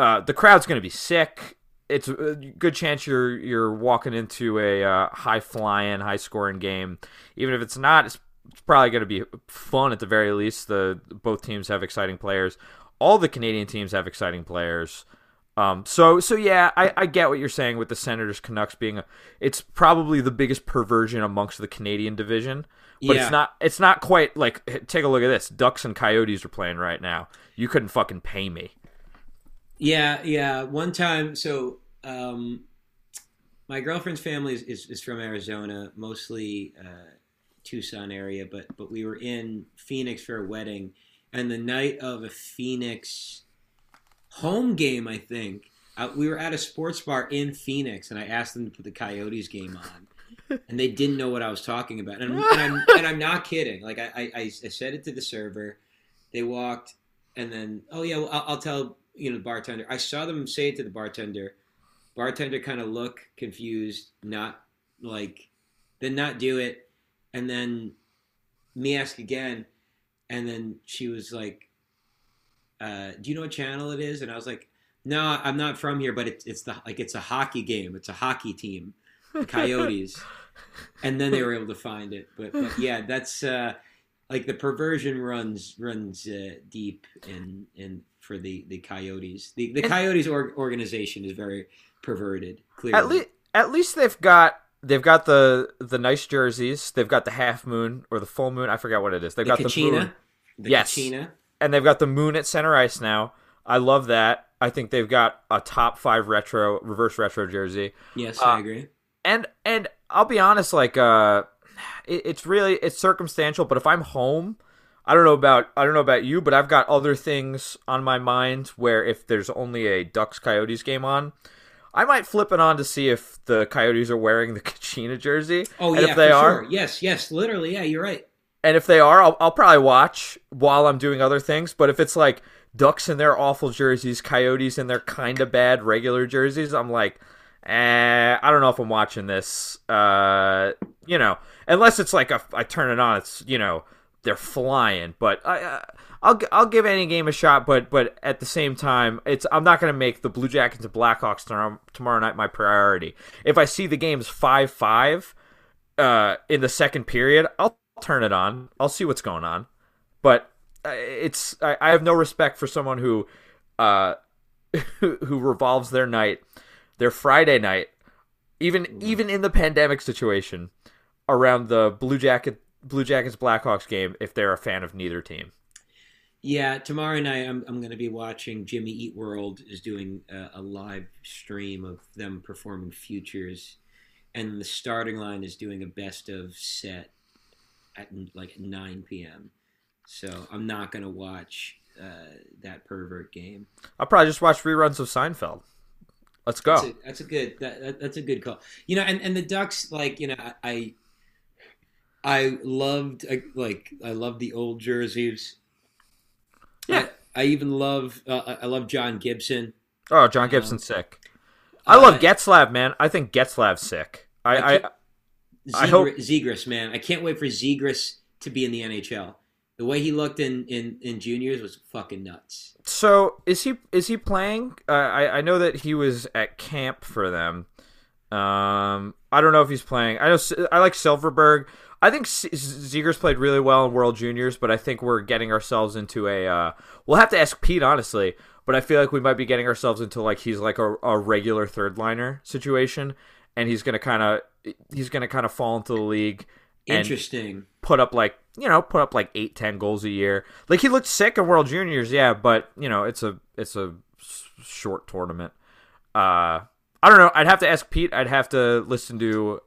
uh, the crowd's going to be sick. It's a good chance you're you're walking into a uh, high flying, high scoring game. Even if it's not, it's, it's probably going to be fun at the very least. The both teams have exciting players. All the Canadian teams have exciting players. Um, so so yeah, I, I get what you're saying with the Senators Canucks being a, it's probably the biggest perversion amongst the Canadian division. But yeah. it's not it's not quite like take a look at this. Ducks and Coyotes are playing right now. You couldn't fucking pay me. Yeah, yeah. One time, so um, my girlfriend's family is, is, is from Arizona, mostly uh, Tucson area, but but we were in Phoenix for a wedding, and the night of a Phoenix home game, I think uh, we were at a sports bar in Phoenix, and I asked them to put the Coyotes game on. and they didn't know what I was talking about, and, and I'm and I'm not kidding. Like I, I, I said it to the server, they walked, and then oh yeah, well, I'll, I'll tell you know, the bartender. I saw them say it to the bartender. Bartender kind of look confused, not like, then not do it, and then me ask again, and then she was like, uh, "Do you know what channel it is?" And I was like, "No, I'm not from here, but it's it's the like it's a hockey game. It's a hockey team, the Coyotes." and then they were able to find it, but, but yeah, that's. Uh, like the perversion runs runs uh, deep in in for the the Coyotes. The the Coyotes or, organization is very perverted. Clearly, at least at least they've got they've got the the nice jerseys. They've got the half moon or the full moon. I forget what it is. They've the got Kachina, the moon. The yes, Kachina. and they've got the moon at center ice now. I love that. I think they've got a top five retro reverse retro jersey. Yes, uh, I agree. And and I'll be honest, like uh, it, it's really it's circumstantial. But if I'm home I don't know about I don't know about you, but I've got other things on my mind where if there's only a Ducks Coyotes game on, I might flip it on to see if the Coyotes are wearing the Kachina jersey. Oh and yeah, if they are, sure. yes, yes, literally, yeah, you're right. And if they are, I'll, I'll probably watch while I'm doing other things. But if it's like Ducks in their awful jerseys, Coyotes in their kind of bad regular jerseys, I'm like, eh, I don't know if I'm watching this. Uh, you know, unless it's like a, I turn it on, it's you know they're flying. But I, I'll I'll give any game a shot. But but at the same time, it's I'm not going to make the Blue Jackets and Blackhawks tomorrow, tomorrow night my priority. If I see the game's five five uh, in the second period, I'll turn it on. I'll see what's going on. But uh, it's I, I have no respect for someone who uh, who revolves their night, their Friday night, even even in the pandemic situation, around the Blue Jacket Blue Jackets Blackhawks game if they're a fan of neither team. Yeah, tomorrow night I'm I'm going to be watching Jimmy Eat World is doing a, a, live stream of them performing futures, and the starting line is doing a best of set at like 9 p.m. So I'm not going to watch uh, that pervert game. I'll probably just watch reruns of Seinfeld. Let's go. That's a, that's a good that, that, that's a good call. You know, and and the Ducks like you know I I loved like I loved the old jerseys. I even love uh, I love John Gibson. Oh, John Gibson's sick. I Uh, love Getzlaf, man. I think Getzlaf's sick. I, I I, I hope- Zegras, man, I can't wait for Zegras to be in the NHL. The way he looked in in, in juniors was fucking nuts. So is he is he playing? Uh, I I know that he was at camp for them. Um, I don't know if he's playing. I know I like Silfverberg. I think Zegras played really well in World Juniors, but I think we're getting ourselves into a. Uh, we'll have to ask Pete honestly, but I feel like we might be getting ourselves into like he's like a, a regular third liner situation, and he's gonna kind of he's gonna kind of fall into the league Interesting. put up like you know put up like eight ten goals a year like he looked sick in world juniors yeah but you know it's a it's a short tournament uh i don't know i'd have to ask pete i'd have to listen to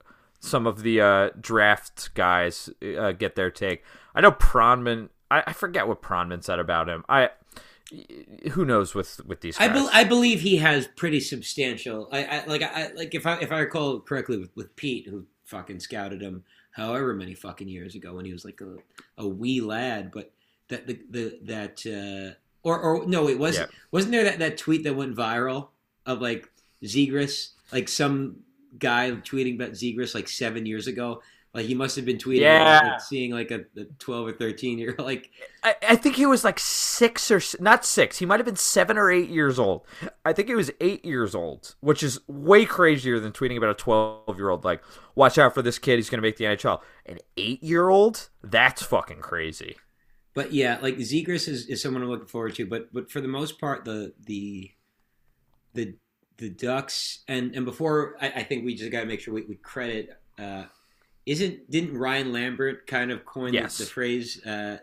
some of the uh draft guys uh, get their take. I know pronman I, I forget what pronman said about him. I who knows with with these I, guys. Be- I believe he has pretty substantial. I, I like I like if I if I recall correctly with, with Pete, who fucking scouted him however many fucking years ago when he was like a, a wee lad, but that the, the that uh, or or no, it wasn't wasn't there that, that tweet that went viral of like Zegras, like some guy tweeting about Zegras like seven years ago. Like he must have been tweeting, Yeah. like, seeing like a, a twelve or thirteen year like I, I think he was like six or not six. He might have been seven or eight years old. I think he was eight years old, which is way crazier than tweeting about a twelve-year-old. Like, watch out for this kid; he's going to make the NHL. An eight-year-old? That's fucking crazy. But yeah, like Zegras is, is someone I'm looking forward to. But but for the most part, the the the the Ducks and and before I, I think we just got to make sure we, we credit. Uh, isn't didn't Ryan Lambert kind of coin the- Yes. the, phrase uh,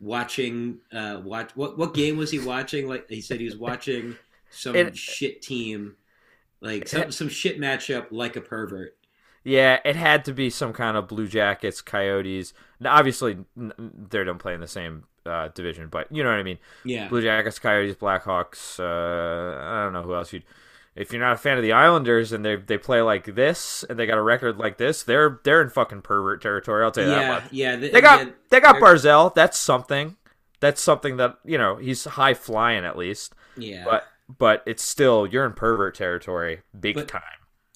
watching uh, watch what what game was he watching? Like he said he was watching some It- shit team, like some some shit matchup, like a pervert. Yeah, it had to be some kind of Blue Jackets, Coyotes. Now, obviously, they don't play in the same uh, division, but you know what I mean. Yeah, Blue Jackets, Coyotes, Blackhawks. Uh, I don't know who else you'd. If you're not a fan of the Islanders and they they play like this and they got a record like this, they're they're in fucking pervert territory. I'll tell you that yeah, much. yeah. They got yeah, they got Barzal. That's something. That's something that you know he's high flying at least, yeah. but but it's still you're in pervert territory, big But- time.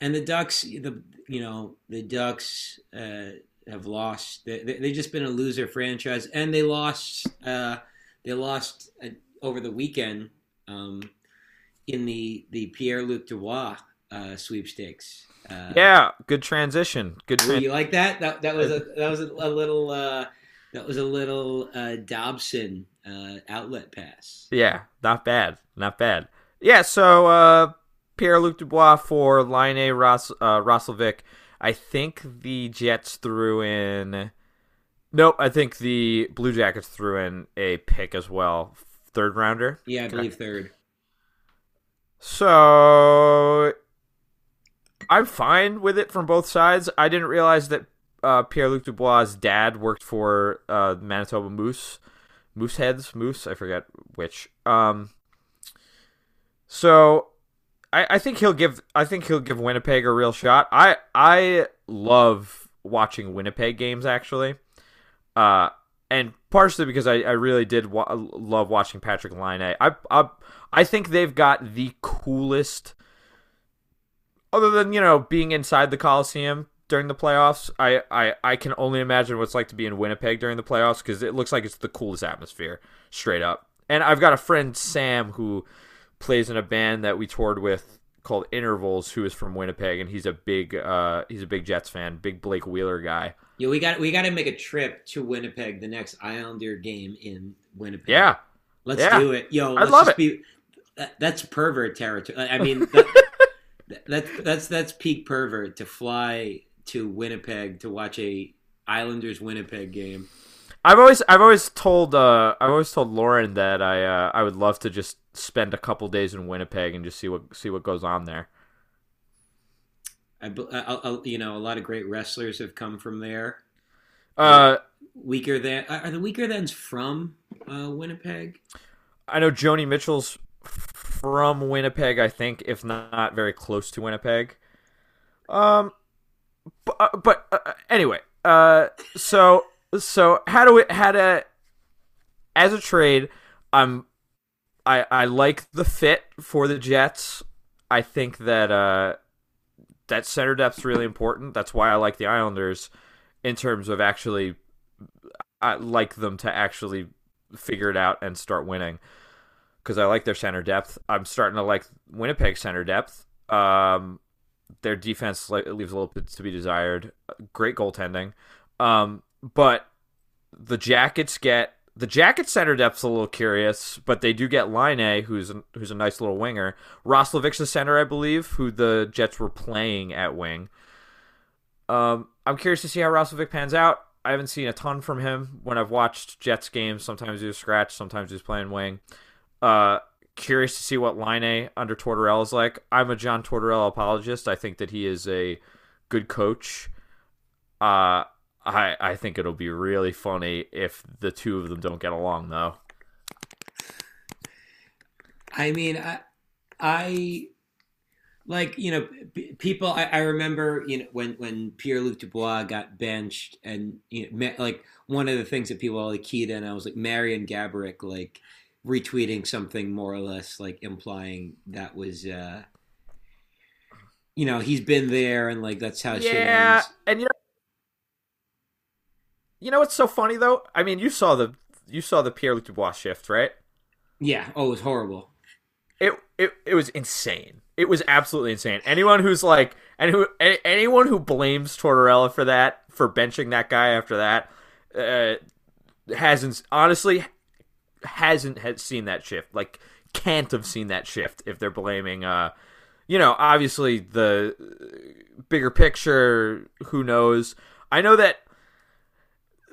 and the Ducks, the you know the Ducks uh, have lost. They, they they've just been a loser franchise, and they lost. Uh, they lost uh, over the weekend um, in the the Pierre Luc Dubois uh, sweepstakes. Uh, Yeah, good transition. Good. Tran- you like that? That that was a that was a, a little uh, that was a little uh, Dobson uh, outlet pass. Yeah, not bad. Not bad. Yeah, so uh Pierre Luc Dubois for Laine uh Roslovic. I think the Jets threw in Nope, I think the Blue Jackets threw in a pick as well. Third rounder. Yeah, I believe third. So I'm fine with it from both sides. I didn't realize that uh, Pierre Luc Dubois' dad worked for uh, Manitoba Moose, Mooseheads, Moose. I forget which. Um, so I, I think he'll give. I think he'll give Winnipeg a real shot. I I love watching Winnipeg games actually, uh, and partially because I, I really did wa- love watching Patrik Laine. I I I think they've got the coolest. Other than you know being inside the Coliseum during the playoffs, I, I, I can only imagine what it's like to be in Winnipeg during the playoffs because it looks like it's the coolest atmosphere, straight up. And I've got a friend Sam who plays in a band that we toured with called Intervals, who is from Winnipeg, and he's a big uh, he's a big Jets fan, big Blake Wheeler guy. Yeah, we got we got to make a trip to Winnipeg the next Islander game in Winnipeg. Yeah, let's yeah. do it. Yo, let's love just it. Be, that, that's pervert territory. I mean, that, that's that's that's peak pervert to fly to Winnipeg to watch a Islanders Winnipeg game. I've always I've always told uh, I've always told Lauren that I uh, I would love to just spend a couple days in Winnipeg and just see what see what goes on there. I, I, I, you know, a lot of great wrestlers have come from there. Uh, Weaker than are the Weakerthans from uh, Winnipeg? I know Joni Mitchell's from Winnipeg, I think, if not very close to Winnipeg. Um, but, uh, but uh, anyway, uh, so so how do we how to as a trade? I'm I I like the fit for the Jets. I think that uh, that center depth's really important. That's why I like the Islanders in terms of actually I like them to actually figure it out and start winning because I like their center depth. I'm starting to like Winnipeg center depth. Um, their defense leaves a little bit to be desired. Great goaltending, um, but the Jackets get the Jackets center depth's a little curious, but they do get Laine, who's a, who's a nice little winger. Roslovic's the center, I believe, who the Jets were playing at wing. Um, I'm curious to see how Roslovic pans out. I haven't seen a ton from him when I've watched Jets games. Sometimes he's scratch, sometimes he's playing wing. Uh, curious to see what Laine under Tortorella is like. I'm a John Tortorella apologist. I think that he is a good coach. Uh, I I think it'll be really funny if the two of them don't get along, though. I mean, I, I like you know people. I, I remember you know when when Pierre Luc Dubois got benched, and you know like one of the things that people all keyed in. I was like Marian Gaborik like retweeting something more or less like implying that was uh you know he's been there and like that's how yeah and you know you know what's so funny though? I mean you saw the you saw the pierre luc dubois shift right? Yeah. Oh it was horrible. It it, it was insane. It was absolutely insane. Anyone who's like and who anyone who blames tortorella for that for benching that guy after that uh hasn't honestly hasn't had seen that shift. Like can't have seen that shift if they're blaming uh you know, obviously the bigger picture, who knows. I know that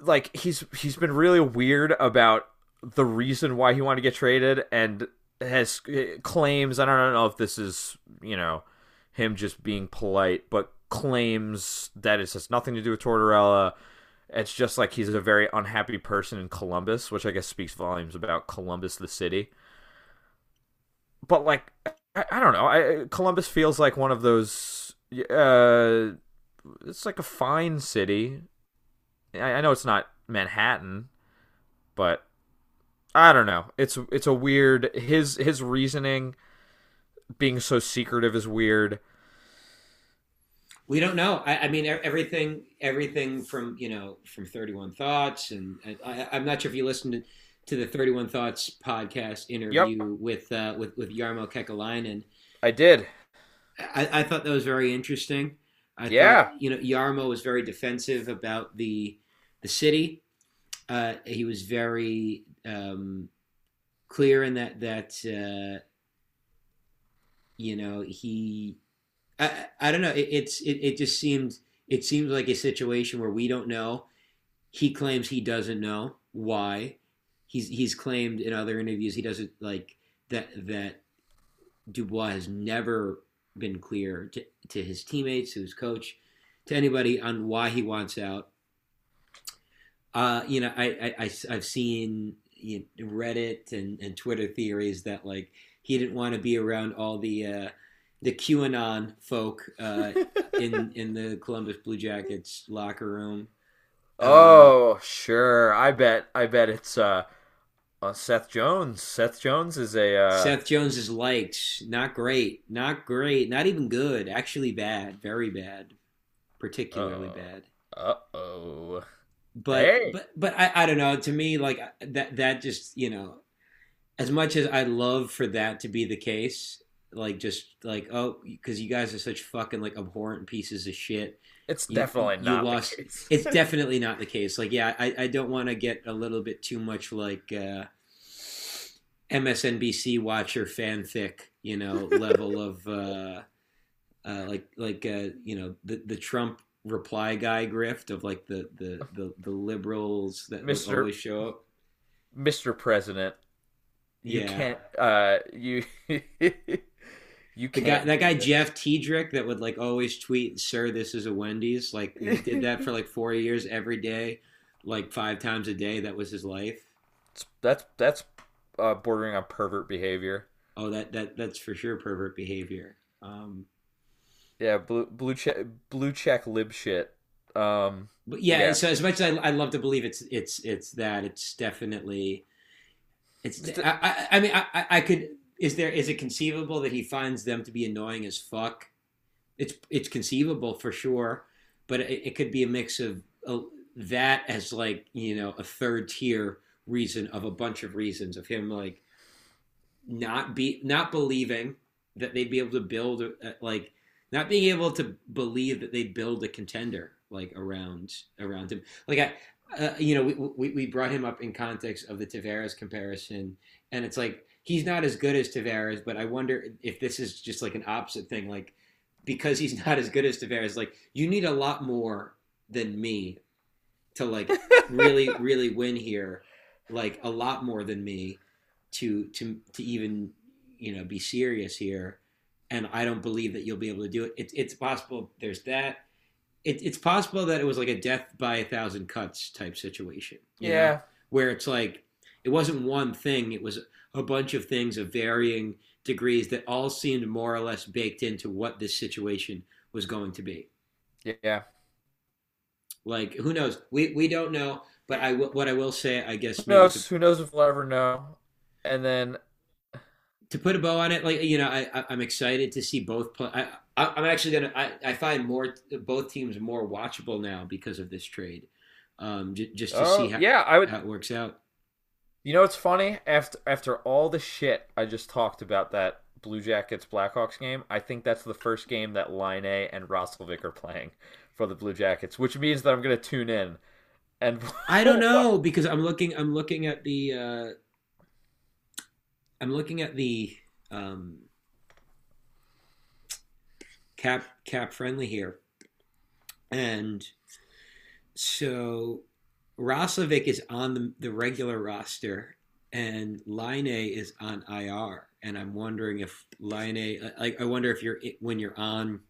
like he's he's been really weird about the reason why he wanted to get traded and has claims I don't know if this is, you know, him just being polite, but claims that it has nothing to do with Tortorella it's just like he's a very unhappy person in Columbus, which I guess speaks volumes about Columbus, the city. But like, I, I don't know. I, Columbus feels like one of those. Uh, it's like a fine city. I, I know it's not Manhattan, but I don't know. It's it's a weird. His his reasoning being so secretive is weird. We don't know. I, I, mean, everything, everything from you know, from Thirty One Thoughts, and I, am not sure if you listened to, to, the Thirty One Thoughts podcast interview yep. with uh, with with Jarmo Kekalainen. I did. I, I thought that was very interesting. I yeah, thought, you know, Jarmo was very defensive about the the city. Uh, he was very um, clear in that that uh, you know he I, I don't know. It, it's it, it just seemed it seems like a situation where we don't know. He claims he doesn't know why. He's he's claimed in other interviews he doesn't like that that Dubois has never been clear to, to his teammates, to his coach, to anybody on why he wants out. Uh, you know, I, I, I have seen you know, Reddit and, and Twitter theories that like he didn't want to be around all the uh, the QAnon folk uh, in in the Columbus Blue Jackets locker room. Oh, um, sure. I bet. I bet it's uh, uh, Seth Jones. Seth Jones is a uh... Seth Jones is liked. Not great. Not great. Not even good. Actually, bad. Very bad. Particularly bad. Uh oh. But hey. but but I, I don't know. To me, like that that just you know, as much as I love for that to be the case, like just like oh because you guys are such fucking like abhorrent pieces of shit it's you, definitely not you lost it's definitely not the case like yeah i, I don't want to get a little bit too much like uh msnbc watcher fanfic you know level of uh uh like like uh you know the the trump reply guy grift of like the the the, the liberals that Mr. always show up mr president you yeah. can't uh you You the guy, that guy Jeff Tiedrich that would like always tweet, "Sir, this is a Wendy's." Like he did that for like four years every day, like five times a day. That was his life. That's that's uh, bordering on pervert behavior. Oh, that that that's for sure pervert behavior. Um, yeah, blue blue check blue check lib shit. Um, but yeah, yeah, so as much as I, I love to believe it's it's it's that, it's definitely It's. I, I, I mean, I, I- I could. Is there? Is it conceivable that he finds them to be annoying as fuck? It's. It's conceivable for sure, but it, it could be a mix of uh, that as like you know a third tier reason of a bunch of reasons of him like not be not believing that they'd be able to build a, like not being able to believe that they'd build a contender like around around him like i uh, you know we, we we brought him up in context of the Tavares comparison and it's like he's not as good as Tavares but i wonder if this is just like an opposite thing like because he's not as good as Tavares like you need a lot more than me to like really really win here like a lot more than me to to to even you know be serious here and i don't believe that you'll be able to do it, it it's possible there's that. It, it's possible that it was like a death by a thousand cuts type situation you know, Yeah. where it's like it wasn't one thing it was a bunch of things of varying degrees that all seemed more or less baked into what this situation was going to be Yeah. like who knows we we don't know but i what i will say i guess Who knows? to- Who knows if we'll ever know? And then to put a bow on it, like you know, I, I I'm excited to see both play. I, I I'm actually gonna. I, I find more both teams more watchable now because of this trade, um, j- just to oh, see how, yeah, I would. how it works out. You know what's funny? After after all the shit I just talked about that Blue Jackets Blackhawks game, I think that's the first game that Laine and Roslovic are playing for the Blue Jackets, which means that I'm gonna tune in. And I don't know because I'm looking. I'm looking at the. Uh, I'm looking at the um, cap cap friendly here, and so Roslovic is on the, the regular roster, and Laine is on IR, and I'm wondering if Laine Like, I wonder if you're when you're on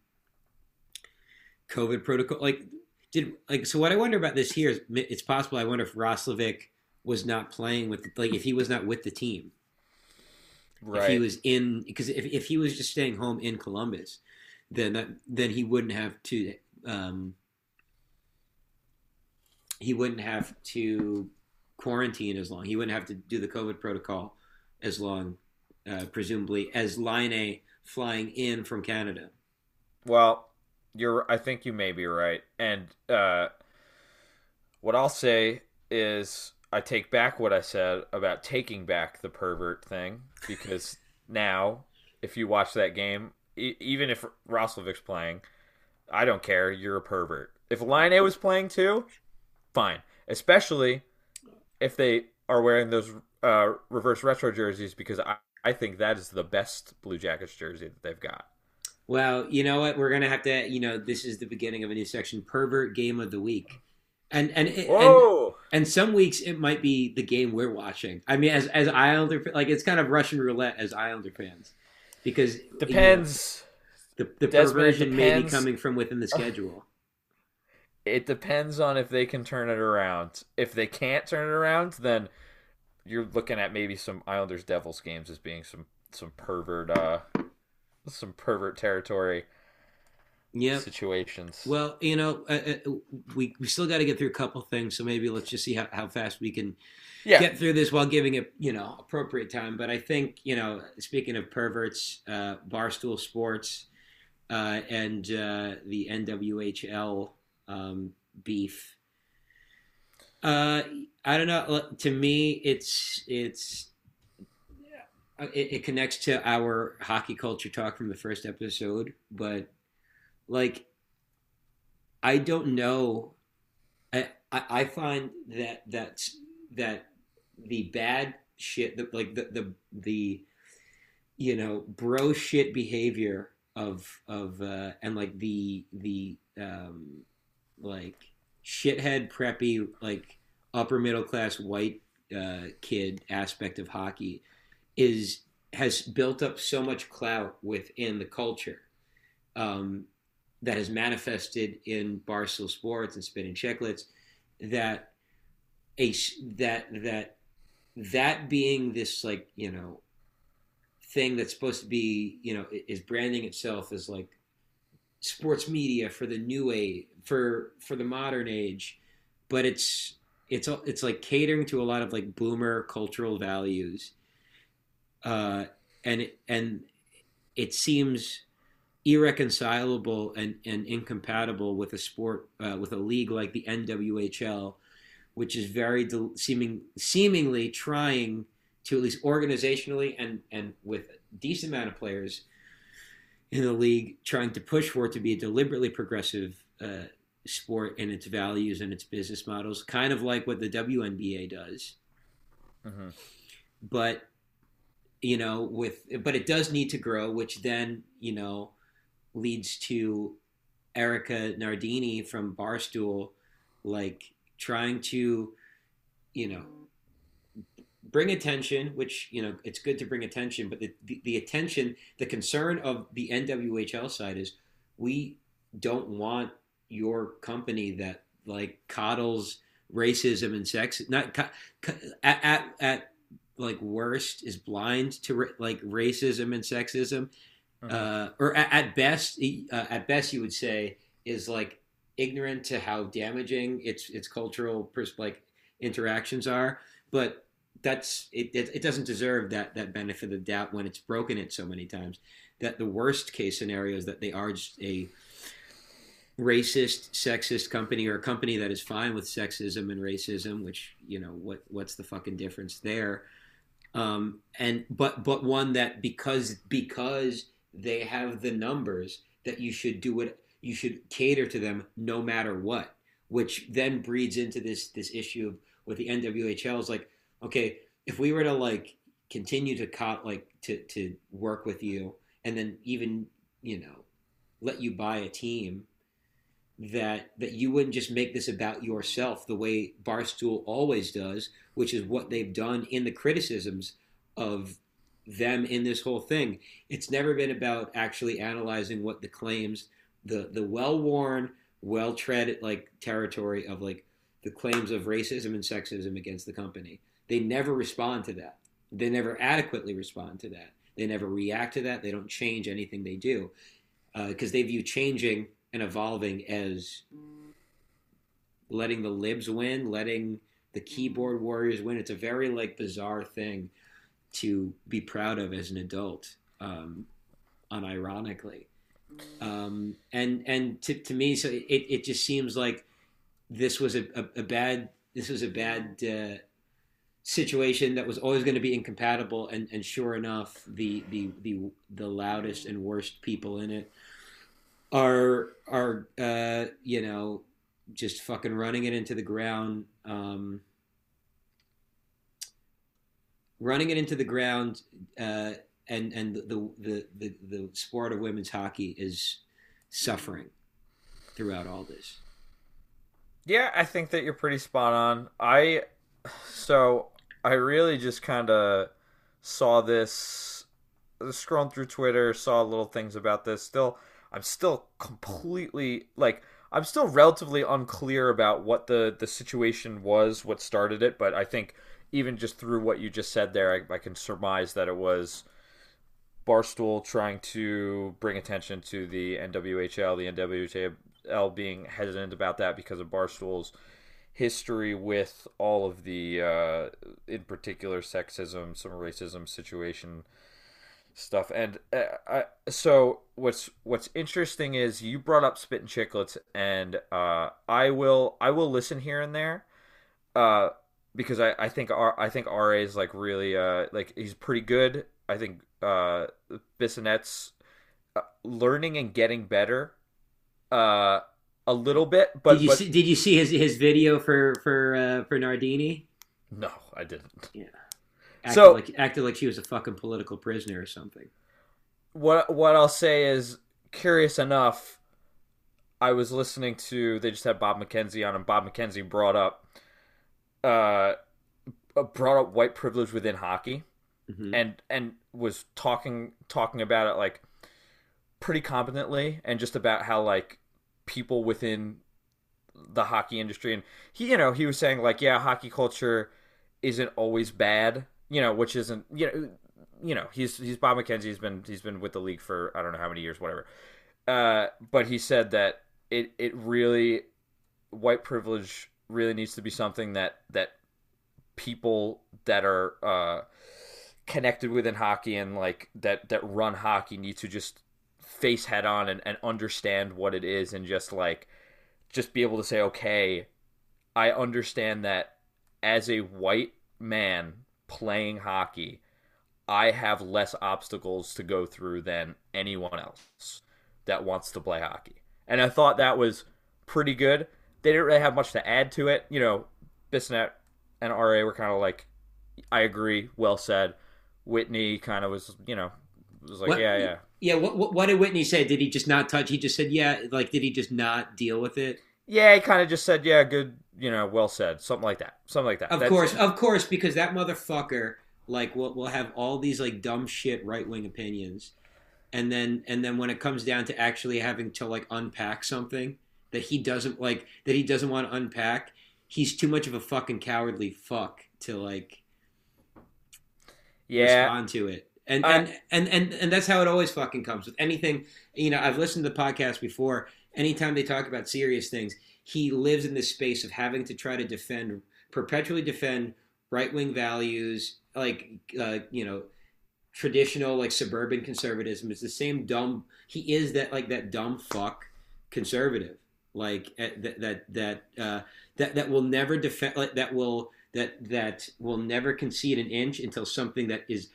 COVID protocol, like did like so what I wonder about this here is it's possible I wonder if Roslovic was not playing with like if he was not with the team right. if he was in because if, if he was just staying home in Columbus then that, then he wouldn't have to um he wouldn't have to quarantine as long he wouldn't have to do the COVID protocol as long uh, presumably as Laine flying in from Canada Well, you're. I think you may be right. And uh, what I'll say is, I take back what I said about taking back the pervert thing because now, if you watch that game, e- even if Roslovic's playing, I don't care. You're a pervert. If Laine was playing too, fine. Especially if they are wearing those uh, reverse retro jerseys because I, I think that is the best Blue Jackets jersey that they've got. Well, you know what? We're gonna have to. You know, this is the beginning of a new section: pervert game of the week, and and and, and some weeks it might be the game we're watching. I mean, as as Islander, like it's kind of Russian roulette as Islander fans, because you know, Depends. the the Desmond, it perversion may be coming from within the schedule. It depends on if they can turn it around. If they can't turn it around, then you're looking at maybe some Islanders Devils games as being some some pervert uh some pervert territory Yeah. situations. Well, you know, uh, uh, we we still got to get through a couple things, so maybe let's just see how, how fast we can yeah. get through this while giving it, you know, appropriate time. But I think, you know, speaking of perverts, uh, Barstool Sports uh, and uh, the NWHL um, beef. Uh, I don't know. To me, it's it's it, it connects to our hockey culture talk from the first episode, but like, I don't know. I I, I find that that's that the bad shit, the, like the the the you know bro shit behavior of of uh, and like the the um, like shithead preppy like upper middle class white uh, kid aspect of hockey is has built up so much clout within the culture um, that has manifested in Barstool Sports and Spittin' Chiclets that a that that that being this like you know thing that's supposed to be you know is branding itself as like sports media for the new age for for the modern age but it's it's it's like catering to a lot of like boomer cultural values, uh, and and it seems irreconcilable and, and incompatible with a sport uh, with a league like the NWHL, which is very seeming seemingly trying to at least organizationally and and with a decent amount of players in the league trying to push for it to be a deliberately progressive uh, sport in its values and its business models, kind of like what the WNBA does. Mhm. But you know, with but it does need to grow, which then you know leads to Erika Nardini from Barstool, like trying to, you know, bring attention, which you know it's good to bring attention, but the, the, the attention, the concern of the NWHL side is we don't want your company that like coddles racism and sex, not co- at, at at like worst is blind to like racism and sexism, Mhm. uh, or at, at best, uh, at best you would say is like ignorant to how damaging its its cultural pers- like interactions are, but that's it, it. It doesn't deserve that that benefit of the doubt when it's broken it so many times. That the worst case scenario is that they are just a racist, sexist company or a company that is fine with sexism and racism. Which you know what what's the fucking difference there? Um, and but but one that because because they have the numbers that you should do it. You should cater to them no matter what. Which then breeds into this this issue of with the NWHL is like okay, if we were to like continue to co- like to to work with you, and then even you know let you buy a team, that that you wouldn't just make this about yourself the way Barstool always does, which is what they've done in the criticisms of them in this whole thing. It's never been about actually analyzing what the claims, the the well worn, well tread like territory of like the claims of racism and sexism against the company. They never respond to that. They never adequately respond to that. They never react to that. They don't change anything they do because they view changing and evolving as letting the libs win, letting the keyboard warriors win. It's a very like bizarre thing to be proud of as an adult, um, unironically. Um, and and to, to me, so it, it just seems like this was a, a, a bad this was a bad uh, situation that was always going to be incompatible. And, and sure enough, the, the the the loudest and worst people in it are are uh, you know just fucking running it into the ground. Um, running it into the ground uh, and and the, the the the sport of women's hockey is suffering throughout all this. Yeah, I think that you're pretty spot on. I so I really just kind of saw this scrolling through Twitter, saw little things about this. Still, I'm still completely like I'm still relatively unclear about what the the situation was, what started it. But I think even just through what you just said there, I, I can surmise that it was Barstool trying to bring attention to the NWHL, the NWHL being hesitant about that because of Barstool's history with all of the, uh, in particular, sexism, some racism situation stuff. And uh, I, so what's what's interesting is you brought up Spittin' Chiclets, and uh, I will I will listen here and there. Uh, because I, I think R, I think Ra is like really uh like he's pretty good. I think uh Bissonnette's uh, learning and getting better uh a little bit but did you but, see, did you see his his video for for uh, for Nardini? no I didn't Acted So- like acted like she was a fucking political prisoner or something. what what I'll say is curious enough I was listening to they just had Bob McKenzie on and Bob McKenzie brought up uh brought up white privilege within hockey Mhm. and and was talking talking about it like pretty competently and just about how like people within the hockey industry. And he you know he was saying like yeah hockey culture isn't always bad you know which isn't you know you know he's he's Bob McKenzie he's been he's been with the league for I don't know how many years whatever. Uh but he said that it it really white privilege really needs to be something that that people that are uh, connected within hockey and like that that run hockey need to just face head on and, and understand what it is and just like just be able to say okay i understand that as a white man playing hockey i have less obstacles to go through than anyone else that wants to play hockey. And i thought that was pretty good. They didn't really have much to add to it. You know Bissonnette and ra were kind of like i agree well said. Whitney kind of was you know was like What- yeah yeah Yeah, what, what what did Whitney say? Did he just not touch? He just said, yeah. Like, did he just not deal with it? Yeah, he kind of just said, "Yeah, good, you know, well said," something like that, something like that. Of That's- course, of course, because that motherfucker like will will have all these like dumb shit right wing opinions, and then and then when it comes down to actually having to like unpack something that he doesn't like that he doesn't want to unpack, he's too much of a fucking cowardly fuck to like yeah, respond to it. And, and and and and that's how it always fucking comes with anything. You know, I've listened to the podcast before. Anytime they talk about serious things, he lives in this space of having to try to defend, perpetually defend right wing values, like uh, you know, traditional like suburban conservatism. It's the same dumb. He is that like that dumb fuck conservative, like uh, that that that uh, that that will never defend. Like, that will that that will never concede an inch until something that is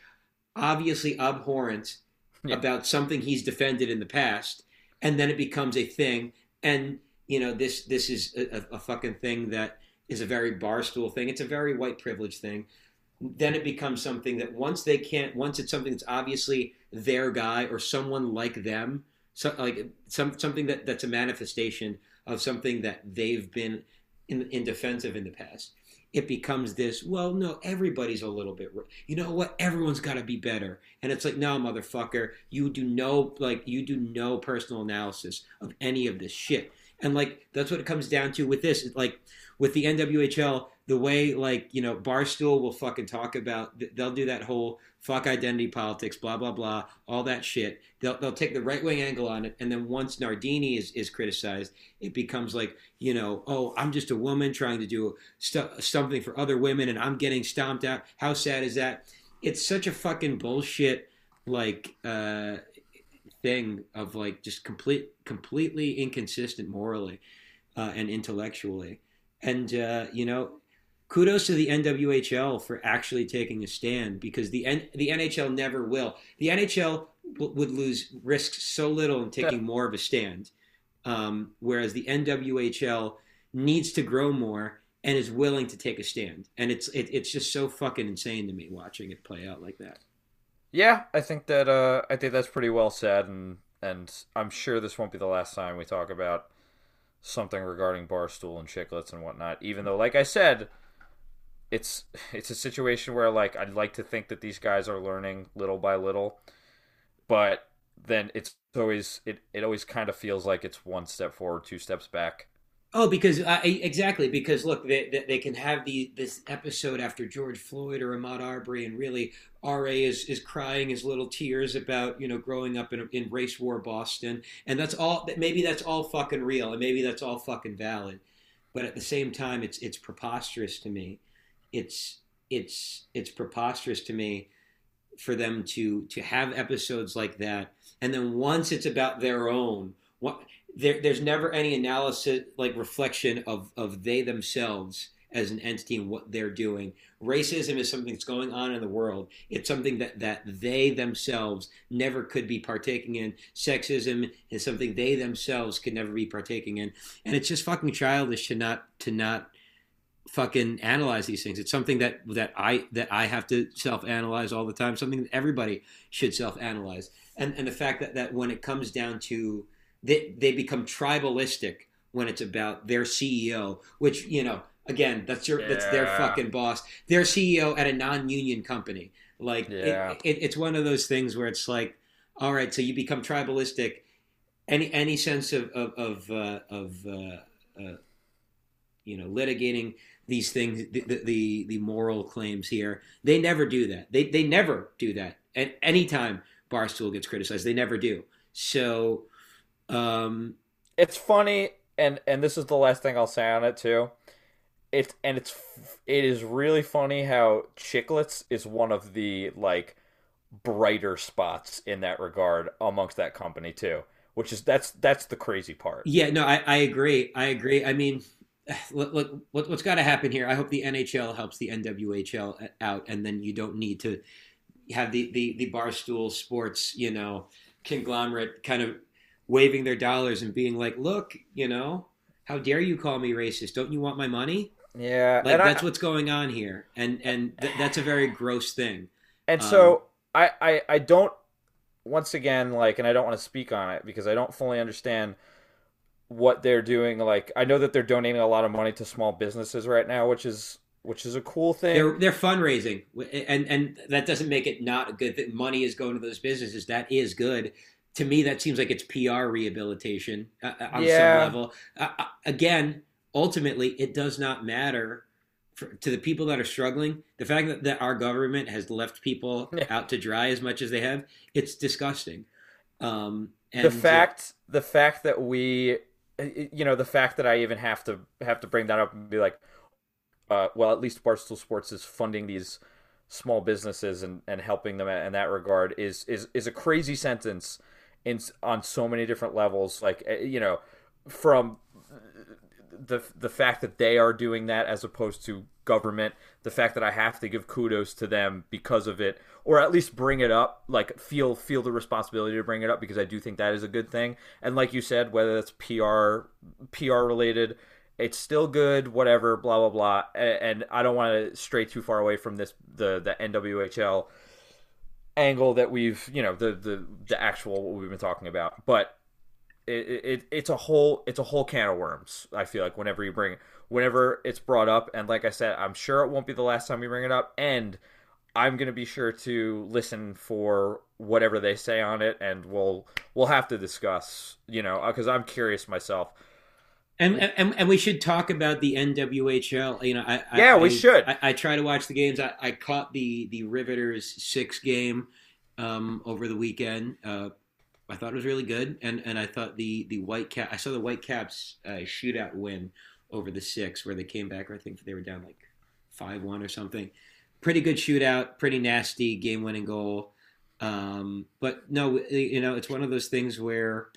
obviously abhorrent Yeah. about something he's defended in the past, and then it becomes a thing. And you know, this this is a, a, fucking thing that is a very barstool thing. It's a very white privilege thing. Then it becomes something that once they can't, once it's something that's obviously their guy or someone like them, so like some something that that's a manifestation of something that they've been in in defense of in the past it becomes this well no everybody's a little bit you know what? Everyone's got to be better. And it's like no motherfucker you do no like you do no personal analysis of any of this shit. And like that's what it comes down to with this like with the nwhl the way like you know barstool will fucking talk about they'll do that whole fuck identity politics blah blah blah all that shit. They'll, they'll take the right wing angle on it and then once nardini is, is criticized it becomes like you know oh i'm just a woman trying to do stu- something for other women and i'm getting stomped out. How sad is that? It's such a fucking bullshit like uh thing of like just complete completely inconsistent morally uh, and intellectually. And uh, you know kudos to the NWHL for actually taking a stand because the N- the NHL never will. The NHL w- would lose risk so little in taking more of a stand, um, whereas the NWHL needs to grow more and is willing to take a stand. And it's it, it's just so fucking insane to me watching it play out like that. yeah. I think that uh, I think that's pretty well said, and and I'm sure this won't be the last time we talk about something regarding barstool and Chiclets and whatnot. Even though, like I said, it's it's a situation where like I'd like to think that these guys are learning little by little, but then it's always it, it always kind of feels like it's one step forward, two steps back. Oh, because uh, exactly because look, they, they, they can have the this episode after George Floyd or Ahmaud Arbery, and really Ra is is crying his little tears about you know growing up in in race war Boston, and that's all. Maybe that's all fucking real, and maybe that's all fucking valid, but at the same time, it's it's preposterous to me. It's it's it's preposterous to me for them to to have episodes like that, and then once it's about their own, what there, there's never any analysis like reflection of of they themselves as an entity and what they're doing. Racism is something that's going on in the world. It's something that that they themselves never could be partaking in. Sexism is something they themselves could never be partaking in, and it's just fucking childish to not to not fucking analyze these things. It's something that that I that I have to self analyze all the time. Something that everybody should self analyze. And and the fact that that when it comes down to they they become tribalistic when it's about their CEO, which you know again that's your that's their fucking boss, their CEO at a non union company. Like it- Yeah. it, it's one of those things where it's like, all right, so you become tribalistic. Any any sense of of of, uh, of uh, uh, you know litigating these things the, the- the moral claims here they never do that they they never do that at any time barstool gets criticized they never do so um It's funny, and and this is the last thing I'll say on it too. it's and it's it is really funny how Chiclets is one of the like brighter spots in that regard amongst that company too. Which is that's that's the crazy part. Yeah, no, I, I agree. I agree. I mean, look, look what, what's got to happen here. I hope the NHL helps the NWHL out, and then you don't need to have the the the barstool sports, you know, conglomerate kind of waving their dollars and being like, "Look, you know, how dare you call me racist? Don't you want my money?" Yeah, like that's I, what's going on here, and and th- that's a very gross thing. And so um, I, I I don't once again like, and I don't want to speak on it because I don't fully understand what they're doing. Like, I know that they're donating a lot of money to small businesses right now, which is which is a cool thing. They're they're fundraising, and and that doesn't make it not a good thing. Money is going to those businesses. That is good. To me, that seems like it's PR rehabilitation uh, uh, on yeah. some level. Uh, uh, again, ultimately, it does not matter for, to the people that are struggling. The fact that, that our government has left people yeah. out to dry as much as they have, it's disgusting. Um, and the fact, the fact that we, you know, the fact that I even have to have to bring that up and be like, uh, well, at least Barstool Sports is funding these small businesses and, and helping them in that regard is is is a crazy sentence in on so many different levels. Like eh, you know, from the the fact that they are doing that as opposed to government, the fact that I have to give kudos to them because of it, or at least bring it up, like feel feel the responsibility to bring it up because I do think that is a good thing. And like you said, whether that's PR PR related it's still good, whatever, blah blah blah. And I don't want to stray too far away from this the the NWHL angle that we've you know the the the actual what we've been talking about, but. It, it it's a whole it's a whole can of worms. I feel like whenever you bring whenever it's brought up, and like I said, I'm sure it won't be the last time we bring it up, and I'm gonna be sure to listen for whatever they say on it, and we'll we'll have to discuss, you know, because I'm curious myself and, and and we should talk about the NWHL. You know, I, yeah, I, we should. I, I, try to watch the games. I, I caught the the Riveters six game um, over the weekend. Uh, I thought it was really good, and and I thought the the White Cap. I saw the Whitecaps uh, shootout win over the six, where they came back. I think they were down like five one or something. Pretty good shootout. Pretty nasty game winning goal. Um, but no, you know, it's one of those things where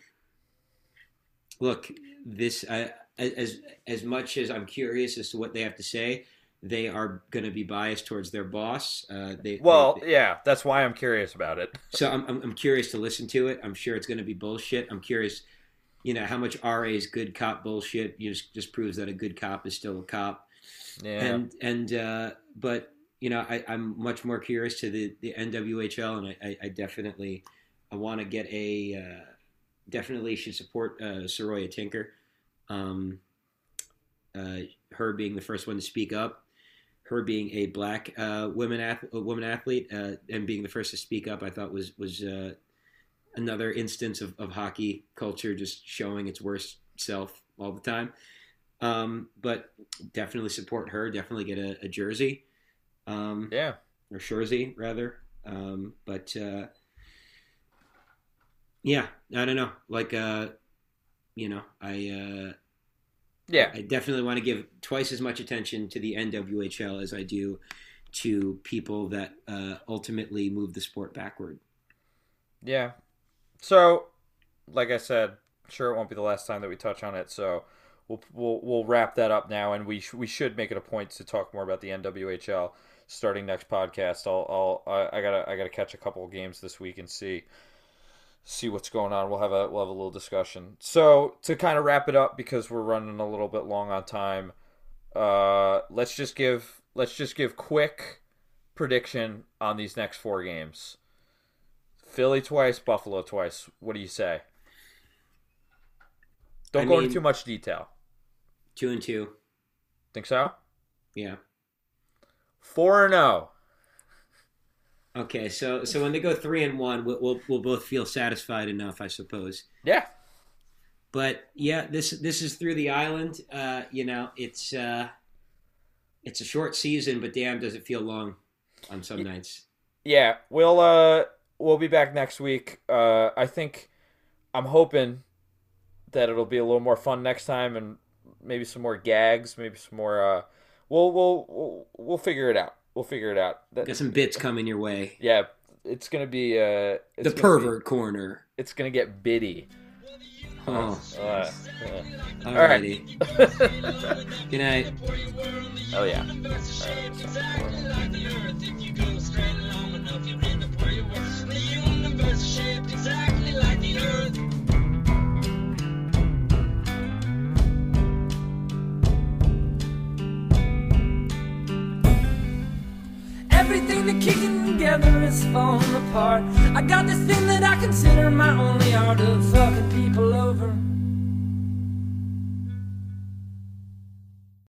look, this uh, as as much as I'm curious as to what they have to say, they are going to be biased towards their boss. Uh, they well, they, yeah, that's why I'm curious about it. so I'm, I'm, I'm curious to listen to it. I'm sure it's going to be bullshit. I'm curious, you know, how much RA's good cop bullshit you just just proves that a good cop is still a cop. Yeah. And and uh, but you know, I, I'm much more curious to the the NWHL, and I, I, I definitely I want to get a. Uh, definitely should support uh, Saroya Tinker. Um, uh, her being the first one to speak up, her being a black uh, woman ath- woman athlete, uh, and being the first to speak up, I thought was was uh, another instance of, of hockey culture just showing its worst self all the time. Um, but definitely support her. Definitely get a, a jersey. Um, yeah, or jersey rather. Um, but uh, yeah, I don't know. Like, uh, you know, I uh, yeah, I definitely want to give twice as much attention to the NWHL as I do to people that uh, ultimately move the sport backward. Yeah. So, like I said, sure it won't be the last time that we touch on it. So we'll we'll, we'll wrap that up now, and we sh- we should make it a point to talk more about the NWHL starting next podcast. I'll I'll I, I gotta I gotta catch a couple of games this week and see see what's going on. We'll have a we'll have a little discussion. So to kind of wrap it up because we're running a little bit long on time, uh, let's just give let's just give quick prediction on these next four games. Philly twice, Buffalo twice. What do you say? Don't I go mean, into too much detail. Two and two. Think so? Yeah. Four and zero. Okay, so so when they go three and one, we'll, we'll, we'll both feel satisfied enough, I suppose. Yeah. But yeah, this this is through the island. Uh, you know, it's uh, it's a short season, but damn, does it feel long on some nights. Yeah, we'll uh we'll be back next week. Uh, I think I'm hoping that it'll be a little more fun next time, and maybe some more gags, maybe some more uh, we'll we'll we'll, we'll figure it out. We'll figure it out. That, Got some bits coming your way. yeah, it's gonna be uh, it's The gonna pervert corner. It's gonna get bitty. Oh, Uh, uh, alrighty. Good night. oh yeah. Everything that kicking together is falling apart. I got this thing that I consider my only art of fucking people over.